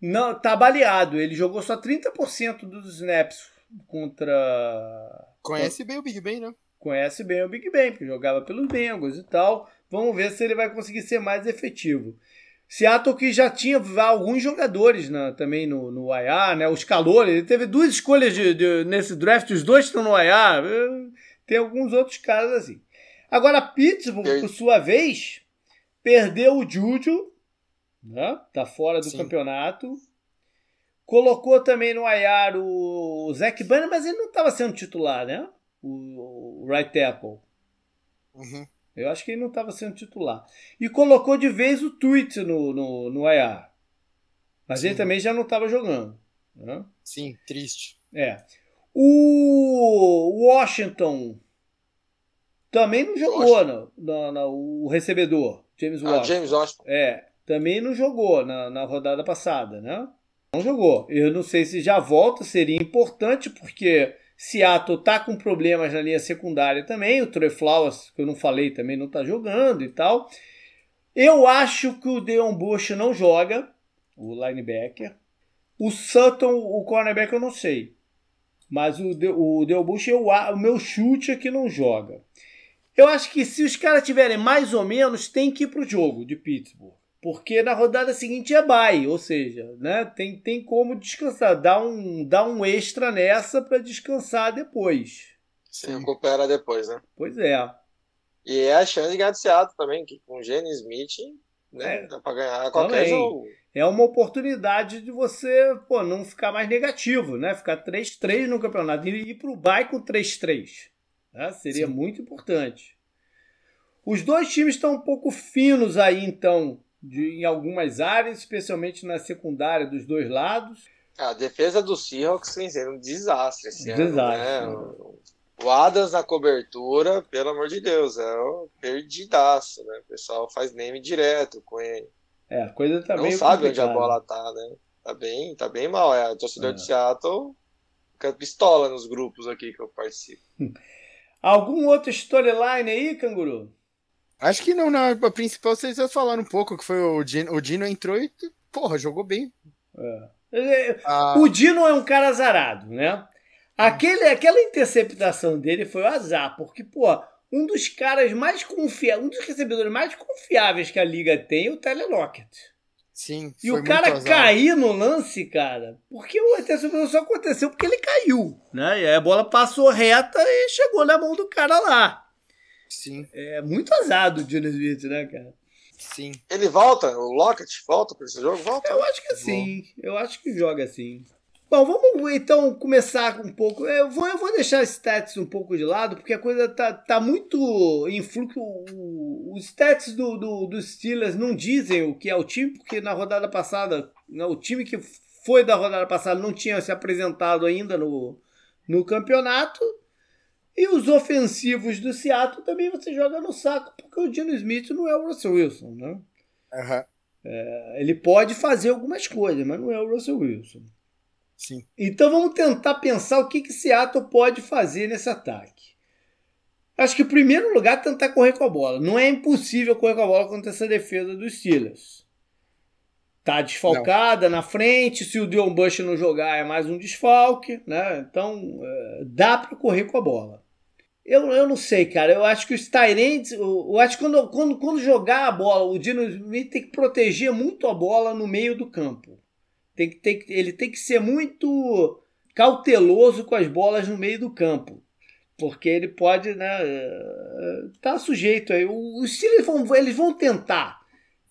não tá baleado. Ele jogou só 30% dos snaps contra. Conhece bem o Big Ben, né? Conhece bem o Big Ben, porque jogava pelos Bengals e tal. Vamos ver se ele vai conseguir ser mais efetivo. Seattle que já tinha alguns jogadores né, também no, no IR, né? Os calores. Ele teve duas escolhas de, de- nesse draft, os dois estão no IR. eh, Tem alguns outros caras assim. Agora, Pittsburgh, por sua vez, perdeu o Juju, né? Tá fora do Sim. campeonato. Colocou também no IR o Zach Banner, mas ele não estava sendo titular, né? O, o right tackle. Uhum. Eu acho que ele não estava sendo titular. E colocou de vez o Tweet no, no, no IR. Mas ele Sim. também já não estava jogando. né? Sim, triste. É. O Washington também não jogou, não, na- na- o recebedor, James Ah, Washington. James Washington. É, também não jogou na, na rodada passada, né? Não jogou. Eu não sei se já volta, seria importante, porque Seattle tá com problemas na linha secundária também. O Trey Flowers, que eu não falei, também não tá jogando e tal. Eu acho que o Deon Bush não joga, o linebacker. O Sutton, o cornerback, eu não sei. Mas o, De, o Deon Bush, eu, o meu chute é que não joga. Eu acho que se os caras tiverem mais ou menos, tem que ir pro jogo de Pittsburgh. Porque na rodada seguinte é bye, ou seja, né, tem, tem como descansar. Dá um, dá um extra nessa para descansar depois. Se recupera depois, né? Pois é. E é a chance de ganhar de Seattle também, que com o Gene Smith, né? É. Dá pra ganhar qualquer Também. jogo. É uma oportunidade de você pô, não ficar mais negativo, né? Ficar 3-3 no campeonato e ir pro bye com 3-3. né? Seria Sim. muito importante. Os dois times estão um pouco finos aí, então, de, em algumas áreas, especialmente na secundária dos dois lados. A defesa do Seahawks tem sido um desastre esse Desastre, ano, né? O Adams na cobertura, pelo amor de Deus, é um perdidaço, né? O pessoal faz name direto com ele. É, a coisa tá Não sabe onde a bola tá, né? Tá bem, tá bem mal. É, o torcedor É. de Seattle fica pistola nos grupos aqui que eu participo. Algum outro storyline aí, canguru? Acho que não, na principal vocês já falaram um pouco, que foi o Dino, o Dino entrou e, porra, jogou bem. É. Ah, O Dino é um cara azarado, né? Aquele, aquela interceptação dele foi o azar, porque, pô, um dos caras mais confiáveis, um dos recebedores mais confiáveis que a liga tem é o Tyler Lockett. sim, E o cara cair no lance, cara, porque o interceptação só aconteceu porque ele caiu, né? E aí a bola passou reta e chegou na mão do cara lá. Sim, É muito azar do Dino Smith, né, cara? sim. Ele volta, o Lockett volta pra esse jogo? Volta. Eu acho que sim. Eu acho que joga sim. Bom, vamos então começar um pouco. Eu vou, eu vou deixar os stats um pouco de lado, porque a coisa tá, tá muito em fluxo. O- Os stats do, do, dos Steelers não dizem o que é o time, porque na rodada passada, né, o time que foi da rodada passada não tinha se apresentado ainda no, no campeonato. E os ofensivos do Seattle também você joga no saco, porque o Dino Smith não é o Russell Wilson, né? Aham, Ele pode fazer algumas coisas, mas não é o Russell Wilson. sim. Então vamos tentar pensar o que que Seattle pode fazer nesse ataque. Acho que em primeiro lugar tentar correr com a bola. Não é impossível correr com a bola contra essa defesa dos Steelers. tá desfalcada não. na frente. Se o Dion Bush não jogar, é mais um desfalque, né? Então é, dá para correr com a bola. Eu, eu não sei, cara. Eu acho que os Tyrants. Eu, eu acho que quando, quando, quando jogar a bola, o Dino Smith tem que proteger muito a bola no meio do campo. Tem que, tem, ele tem que ser muito cauteloso com as bolas no meio do campo. Porque ele pode, né? Tá sujeito aí. Os Steelers vão, eles vão tentar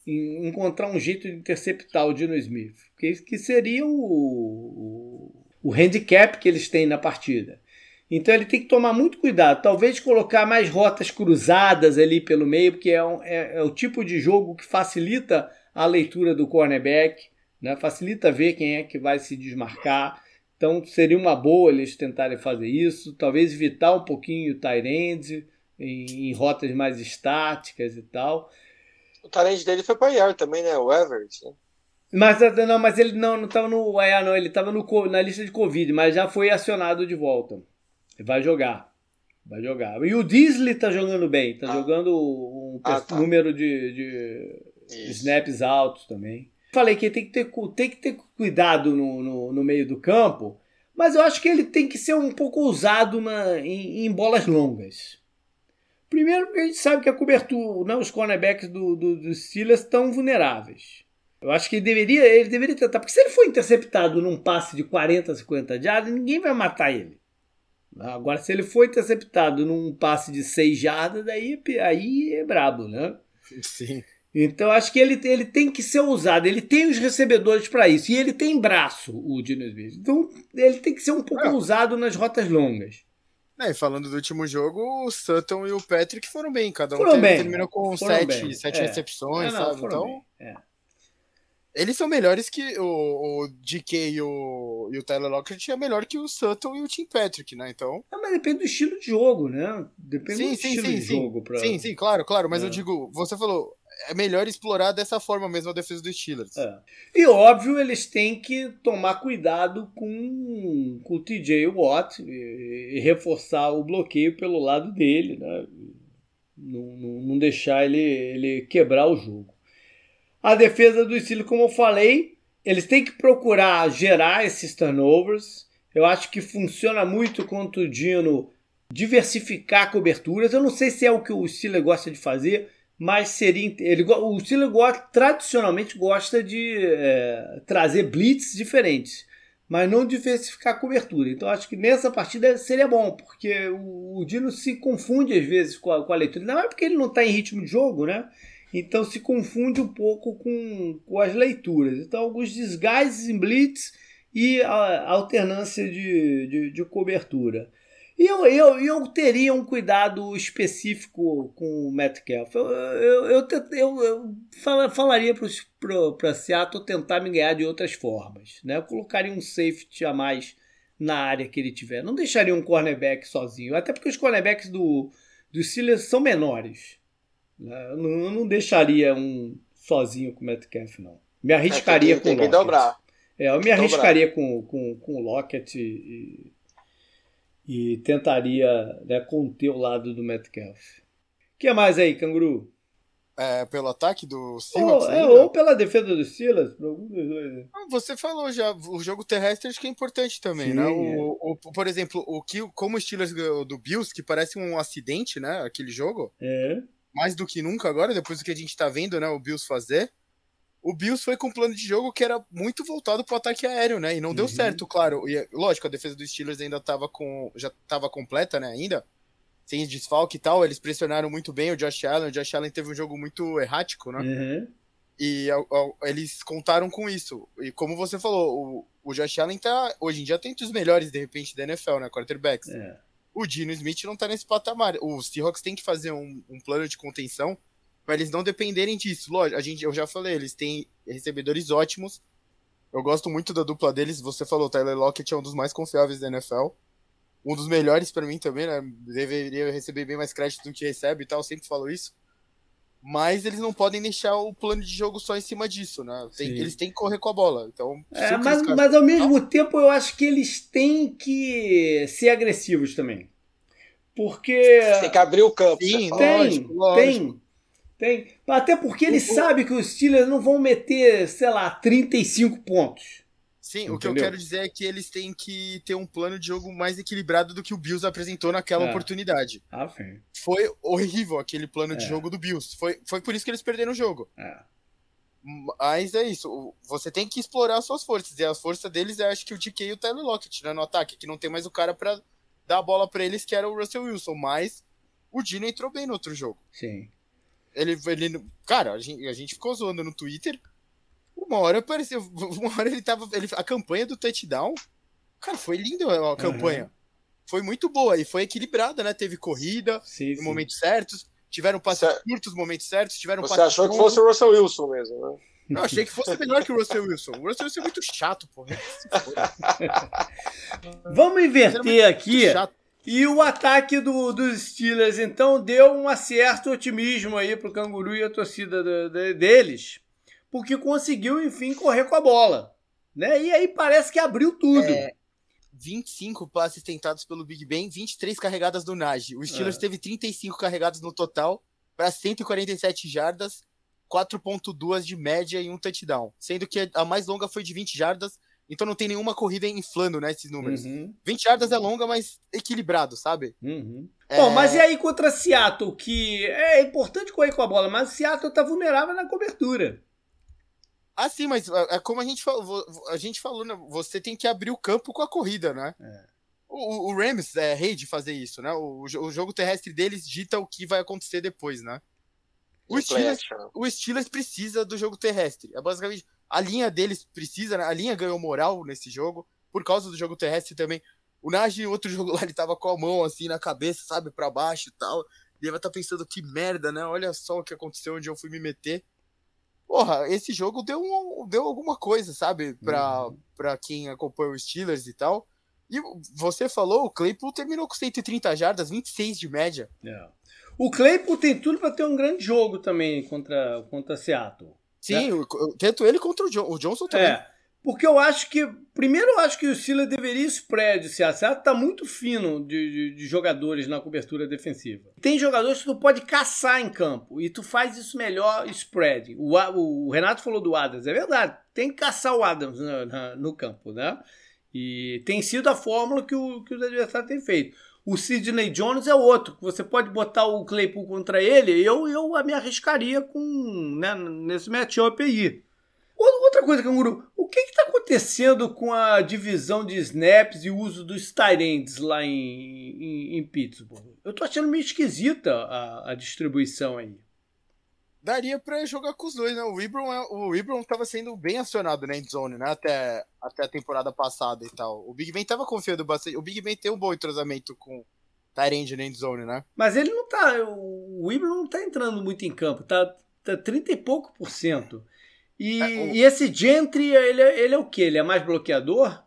encontrar um jeito de interceptar o Dino Smith. Que, que seria o, o, o handicap que eles têm na partida. Então ele tem que tomar muito cuidado. Talvez colocar mais rotas cruzadas ali pelo meio, porque é, um, é, é o tipo de jogo que facilita a leitura do cornerback, né? facilita ver quem é que vai se desmarcar. Então seria uma boa eles tentarem fazer isso. Talvez evitar um pouquinho o Tyrande em, em rotas mais estáticas e tal. O Tyrande dele foi para IR também, né? O Everett. Né? Mas não, mas ele não estava no IR, não. Ele estava na lista de Covid, mas já foi acionado de volta. Vai jogar. Vai jogar. E o Disley tá jogando bem. Tá ah. jogando um ah, tá. número de, de snaps altos também. Falei que tem que ter, tem que ter cuidado no, no, no, meio do campo, mas eu acho que ele tem que ser um pouco ousado na, em, em bolas longas. Primeiro porque a gente sabe que a cobertura, não, os cornerbacks do, do, do Steelers estão vulneráveis. Eu acho que ele deveria, ele deveria tentar, porque se ele for interceptado num passe de 40, 50 jardas, ninguém vai matar ele. Agora, se ele for interceptado num passe de 6 jardas, aí, aí é brabo, né? Sim. Então, acho que ele, ele tem que ser usado. Ele tem os recebedores para isso. E ele tem braço, o Dino Smith. Então, ele tem que ser um pouco é. usado nas rotas longas. É, e falando do último jogo, o Sutton e o Patrick foram bem. Cada um foram teve, bem. terminou com 7 sete, é. recepções, é, não, sabe? Então, é. Eles são melhores que o, o DK e o, e o Tyler Lockett é melhor que o Sutton e o Tim Patrick, né? Então. Não, mas depende do estilo de jogo, né? Depende sim, do sim, estilo sim, de jogo. Pra... Sim, sim, claro, claro. Mas é. eu digo, você falou, é melhor explorar dessa forma mesmo a defesa dos Steelers. É. E óbvio, eles têm que tomar cuidado com, com o TJ Watt e, e reforçar o bloqueio pelo lado dele, né? Não, não, não deixar ele, ele quebrar o jogo. A defesa do Steelers, como eu falei, eles têm que procurar gerar esses turnovers. Eu acho que funciona muito contra o Dino diversificar coberturas. Eu não sei se é o que o Steelers gosta de fazer, mas seria ele, o Steelers gosta, tradicionalmente gosta de é, trazer blitz diferentes, mas não diversificar a cobertura. Então acho que nessa partida seria bom, porque o, o Dino se confunde às vezes com a, com a leitura. Não é porque ele não está em ritmo de jogo, né? Então se confunde um pouco com, com as leituras. Então, alguns desgastes em blitz e a alternância de, de, de cobertura. E eu, eu, eu teria um cuidado específico com o Metcalf. Eu, eu, eu, eu, eu falaria para Seattle tentar me ganhar de outras formas. Né? Eu colocaria um safety a mais na área que ele tiver. Não deixaria um cornerback sozinho. Até porque os cornerbacks do, do Steelers são menores. Né? Eu não, eu não deixaria um sozinho com o Metcalf, não. Me arriscaria é, tem, com tem o Lockett. É, eu me arriscaria com, com, com o Lockett e, e tentaria né, conter o lado do Metcalf. O que mais aí, Canguru? É, pelo ataque do Steelers? Ou, é, ou pela defesa do Steelers, por algum dos dois. Né? Ah, você falou já, o jogo terrestre acho que é importante também, Sim, né? O, é. o, por exemplo, o que, como o Steelers ganhou do Bills, que parece um acidente, né? Aquele jogo. É mais do que nunca agora, depois do que a gente tá vendo, né, o Bills fazer. O Bills foi com um plano de jogo que era muito voltado pro ataque aéreo, né? E não uhum. deu certo, claro. E lógico, a defesa dos Steelers ainda tava com já tava completa, né, ainda. Sem desfalque e tal, eles pressionaram muito bem o Josh Allen. O Josh Allen teve um jogo muito errático, né? Uhum. E eles contaram com isso. E como você falou, o, o Josh Allen tá hoje em dia tem entre os melhores, de repente, da NFL, né? Quarterbacks. É o Dino Smith não tá nesse patamar. Os Seahawks têm que fazer um, um plano de contenção para eles não dependerem disso. Lógico, a gente, eu já falei, eles têm recebedores ótimos. Eu gosto muito da dupla deles. Você falou, Tyler Lockett é um dos mais confiáveis da NFL. Um dos melhores para mim também, né? Deveria receber bem mais crédito do que recebe e tal, sempre falo isso. Mas eles não podem deixar o plano de jogo só em cima disso, né? Tem, eles têm que correr com a bola. Então, é, mas, mas ao mesmo não. tempo eu acho que eles têm que ser agressivos também. Porque. Tem que abrir o campo. Sim, tem, lógico, lógico. tem. Tem. Até porque ele sabe que os Steelers não vão meter, sei lá, 35 pontos. Sim, Entendeu? o que eu quero dizer é que eles têm que ter um plano de jogo mais equilibrado do que o Bills apresentou naquela é. oportunidade. Ah, sim. Foi horrível aquele plano é. de jogo do Bills. Foi, foi por isso que eles perderam o jogo. É. Mas é isso. Você tem que explorar as suas forças. E a força deles é, acho que o DK e o Tyler Lockett, né, no ataque, que não tem mais o cara para dar a bola para eles, que era o Russell Wilson. Mas o Dino entrou bem no outro jogo. Sim. Ele, ele cara, a gente, a gente ficou zoando no Twitter. Uma hora apareceu, uma hora ele tava, ele, a campanha do touchdown, cara, foi linda a campanha. Uhum. Foi muito boa e foi equilibrada, né? Teve corrida sim, no momentos certos, tiveram passes Você... curtos momentos certos, tiveram Você achou que fosse o Russell Wilson mesmo, né? Eu achei que fosse melhor que o Russell Wilson. O Russell Wilson é muito chato, porra. Vamos inverter aqui. E o ataque do, dos Steelers, então, deu um certo otimismo aí pro Canguru e a torcida de, deles, porque conseguiu, enfim, correr com a bola. Né? E aí parece que abriu tudo. É, 25 passes tentados pelo Big Ben, 23 carregadas do Najee. O Steelers é. teve 35 carregados no total para 147 jardas, 4.2 de média e um touchdown. Sendo que a mais longa foi de 20 jardas então não tem nenhuma corrida inflando, né, esses números. Uhum. 20 yardas é longa, mas equilibrado, sabe? Uhum. É... Bom, mas e aí contra Seattle, que é importante correr com a bola, mas Seattle tá vulnerável na cobertura. Ah, sim, mas é, é como a gente falou, a gente falou, né? Você tem que abrir o campo com a corrida, né? É. O, o, Rams é rei de fazer isso, né? O, o jogo terrestre deles dita o que vai acontecer depois, né? O Steelers, o Steelers precisa do jogo terrestre. É basicamente a linha deles precisa, né? A linha ganhou moral nesse jogo, por causa do jogo terrestre também. O Nagy, outro jogo lá, ele tava com a mão assim na cabeça, sabe, para baixo e tal. E ele vai estar tá pensando, que merda, né? Olha só o que aconteceu onde eu fui me meter. Porra, esse jogo deu, um, deu alguma coisa, sabe? Pra, uhum. Pra quem acompanha os Steelers e tal. E você falou, o Claypool terminou com 130 jardas, 26 de média. É. O Claypool tem tudo para ter um grande jogo também contra, contra Seattle. Sim, né? tanto ele contra o, John, o Johnson também. É, porque eu acho que. Primeiro, eu acho que o Steelers deveria spread. Se a Seattle tá muito fino de, de, de, jogadores na cobertura defensiva. Tem jogadores que tu pode caçar em campo e tu faz isso melhor spread. O, o, o Renato falou do Adams, é verdade. Tem que caçar o Adams no, na, no campo, né? E tem sido a fórmula que, o, que os adversários têm feito. O Sidney Jones é outro. Você pode botar o Claypool contra ele. Eu, eu me arriscaria com né, nesse matchup aí. Outra coisa, Canguru, o que está acontecendo com a divisão de snaps e o uso dos tight lá em, em, em Pittsburgh? Eu tô achando meio esquisita a, a distribuição aí daria para jogar com os dois, né? O Ibron, é, o tava sendo bem acionado na endzone, né? Até, até a temporada passada e tal. O Big Ben tava confiando bastante. O Big Ben tem um bom entrosamento com Tyrande na endzone, né? Mas ele não tá. O Ibron não tá entrando muito em campo, tá, tá 30 e pouco por cento. E, é, o... e esse Gentry, ele, é, ele é o quê? Ele é mais bloqueador?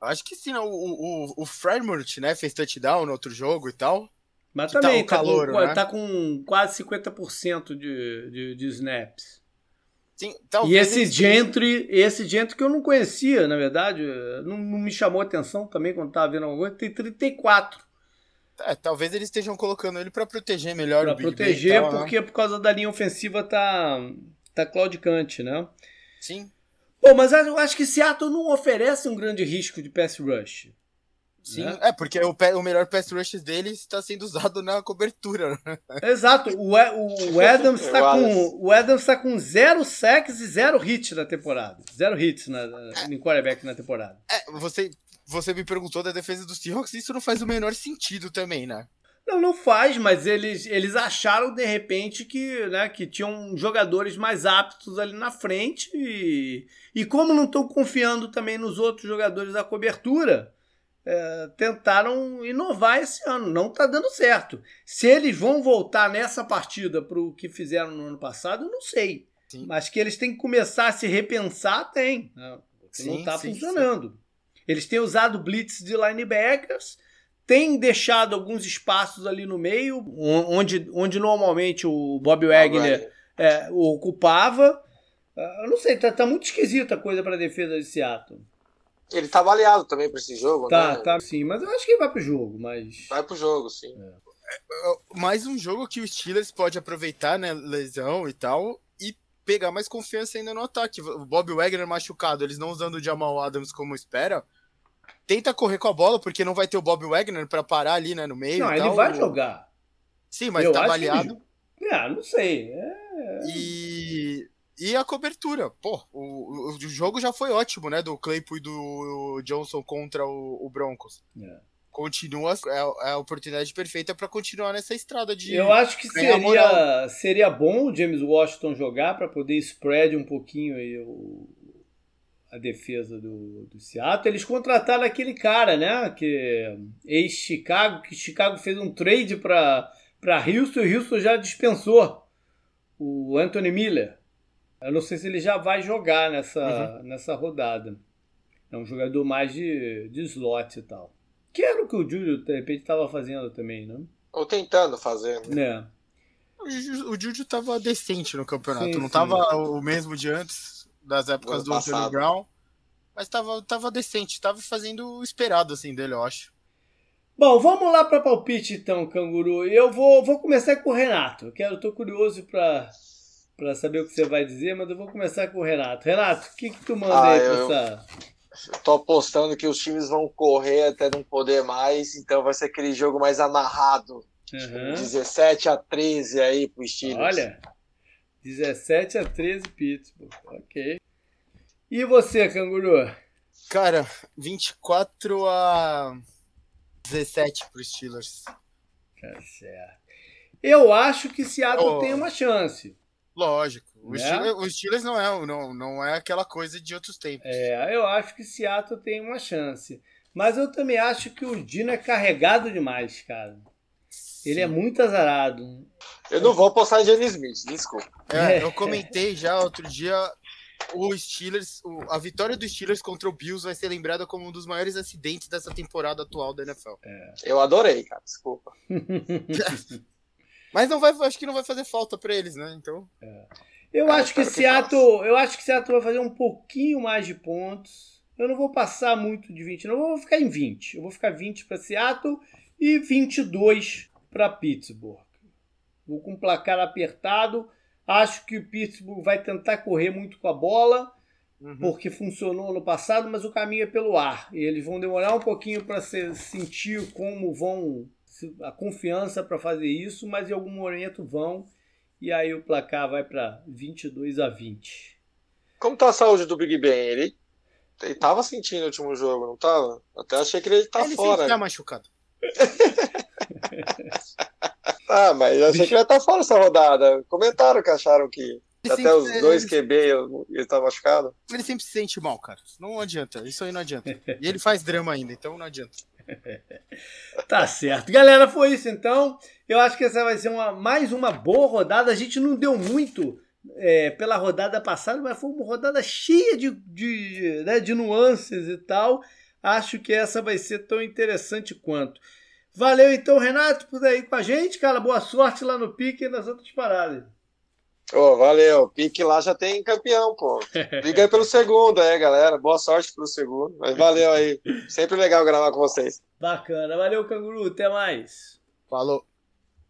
Acho que sim? O, o, o Fremont, né? Fez touchdown no outro jogo e tal. Mas que tá também tá, calor, com, né? tá com quase 50% de, de, de snaps. Sim, e esse Gentry, esse Gentry que eu não conhecia, na verdade, não, não me chamou atenção também quando tava vendo alguma coisa, tem 34. É, talvez eles estejam colocando ele para proteger melhor pra o Big proteger, tal, né? porque né? por causa da linha ofensiva tá, tá claudicante, né? Sim. Bom, mas eu acho que Seattle não oferece um grande risco de pass rush. Sim, né? é, porque o, o melhor pass rush dele está sendo usado na cobertura. Né? Exato, o, o Adams está com, o Adams tá com zero sacks e zero hits na temporada. Zero hits na, em quarterback na temporada. É, você, você me perguntou da defesa dos Seahawks, isso não faz o menor sentido também, né? Não, não faz, mas eles, eles acharam de repente que, né, que tinham jogadores mais aptos ali na frente e, e como não estão confiando também nos outros jogadores da cobertura, é, tentaram inovar esse ano. Não está dando certo. Se eles vão voltar nessa partida para o que fizeram no ano passado, eu não sei. Sim. Mas que eles têm que começar a se repensar, tem. Né? Sim, não está funcionando. Sim. Eles têm usado blitz de linebackers, têm deixado alguns espaços ali no meio, onde, onde normalmente o Bob Wagner é, ocupava. Eu não sei, tá, tá muito esquisita a coisa para a defesa de Seattle. Ele tá baleado também pra esse jogo, tá, né? Tá, sim, mas eu acho que ele vai pro jogo, mas. Vai pro jogo, sim. mais um jogo que o Steelers pode aproveitar, né? Lesão e tal, e pegar mais confiança ainda no ataque. O Bob Wagner machucado, eles não usando o Jamal Adams como espera. Tenta correr com a bola, porque não vai ter o Bob Wagner para parar ali, né, no meio. Não, ele vai jogar. Sim, mas Eu tá baleado. Que... Ah, não sei. É... E e a cobertura. Pô, o, o, jogo já foi ótimo, né? Do Claypool e do Johnson contra o, o Broncos. É. Continua, é, é, a oportunidade perfeita para continuar nessa estrada de. Eu acho que seria, seria bom o James Washington jogar para poder spread um pouquinho aí o, a defesa do, do Seattle. Eles contrataram aquele cara, né? Que ex-Chicago, que Chicago fez um trade para Houston e Houston já dispensou o Anthony Miller. Eu não sei se ele já vai jogar nessa, uhum. nessa rodada. É um jogador mais de, de slot e tal. Que era o que o Júlio, de repente, estava fazendo também, né? Ou tentando fazer. Né? É. O Júlio estava decente no campeonato. Sim, não estava o mesmo de antes, das épocas do, Anthony Brown. Mas estava tava decente. Estava fazendo o esperado, assim, dele, eu acho. Bom, vamos lá para palpite então, Canguru. Eu vou, vou começar com o Renato. Eu quero, tô curioso para para saber o que você vai dizer, mas eu vou começar com o Renato. Renato, o que, que tu manda ah, aí para essa. Tô apostando que os times vão correr até não poder mais, então vai ser aquele jogo mais amarrado. Uhum. 17 a 13 aí pro Steelers. Olha, 17 a 13 Pittsburgh. Ok. E você, Canguru? Cara, 24 a 17 pro Steelers. Tá certo. Eu acho que Seattle oh. tem uma chance. Lógico. O, né? Steelers, o Steelers não é, não, não é aquela coisa de outros tempos. É, eu acho que Seattle tem uma chance. Mas eu também acho que o Dino é carregado demais, cara. Ele é muito azarado. Eu não vou postar em Jenny Smith, desculpa. É, é, eu comentei já outro dia. O Steelers, a vitória do Steelers contra o Bills vai ser lembrada como um dos maiores acidentes dessa temporada atual da NFL. É. Eu adorei, cara, desculpa. Mas não vai, acho que não vai fazer falta para eles, né? Então. É. Eu ah, acho que Seattle, que eu acho que Seattle vai fazer um pouquinho mais de pontos. Eu não vou passar muito de 20, não. Eu vou ficar em 20. Eu vou ficar 20 para Seattle e 22 para Pittsburgh. Vou com um placar apertado. Acho que o Pittsburgh vai tentar correr muito com a bola, uhum. porque funcionou no passado, mas o caminho é pelo ar. E eles vão demorar um pouquinho para sentir como vão a confiança para fazer isso, mas em algum momento vão e aí o placar vai para 22 a 20. Como tá a saúde do Big Ben? Ele ele tava sentindo o último jogo, não tava? Até achei que ele tá ele fora. Ele tá machucado. ah, mas eu achei que ele ia estar tá fora essa rodada. Comentaram que acharam que ele até os dois QB ele tá machucado. Ele sempre se sente mal, cara. Não adianta. Isso aí não adianta. E ele faz drama ainda, então não adianta. tá certo. Galera, foi isso então. Eu acho que essa vai ser uma, mais uma boa rodada. A gente não deu muito é, pela rodada passada, mas foi uma rodada cheia de, de, né, de nuances e tal. Acho que essa vai ser tão interessante quanto. Valeu então, Renato, por aí com a gente, cara. Boa sorte lá no pique e nas outras paradas. Oh, valeu. Pique lá já tem campeão, pô. Liga aí pelo segundo aí, galera. Boa sorte pro segundo. Mas valeu aí. Sempre legal gravar com vocês. Bacana. Valeu, Canguru. Até mais. Falou.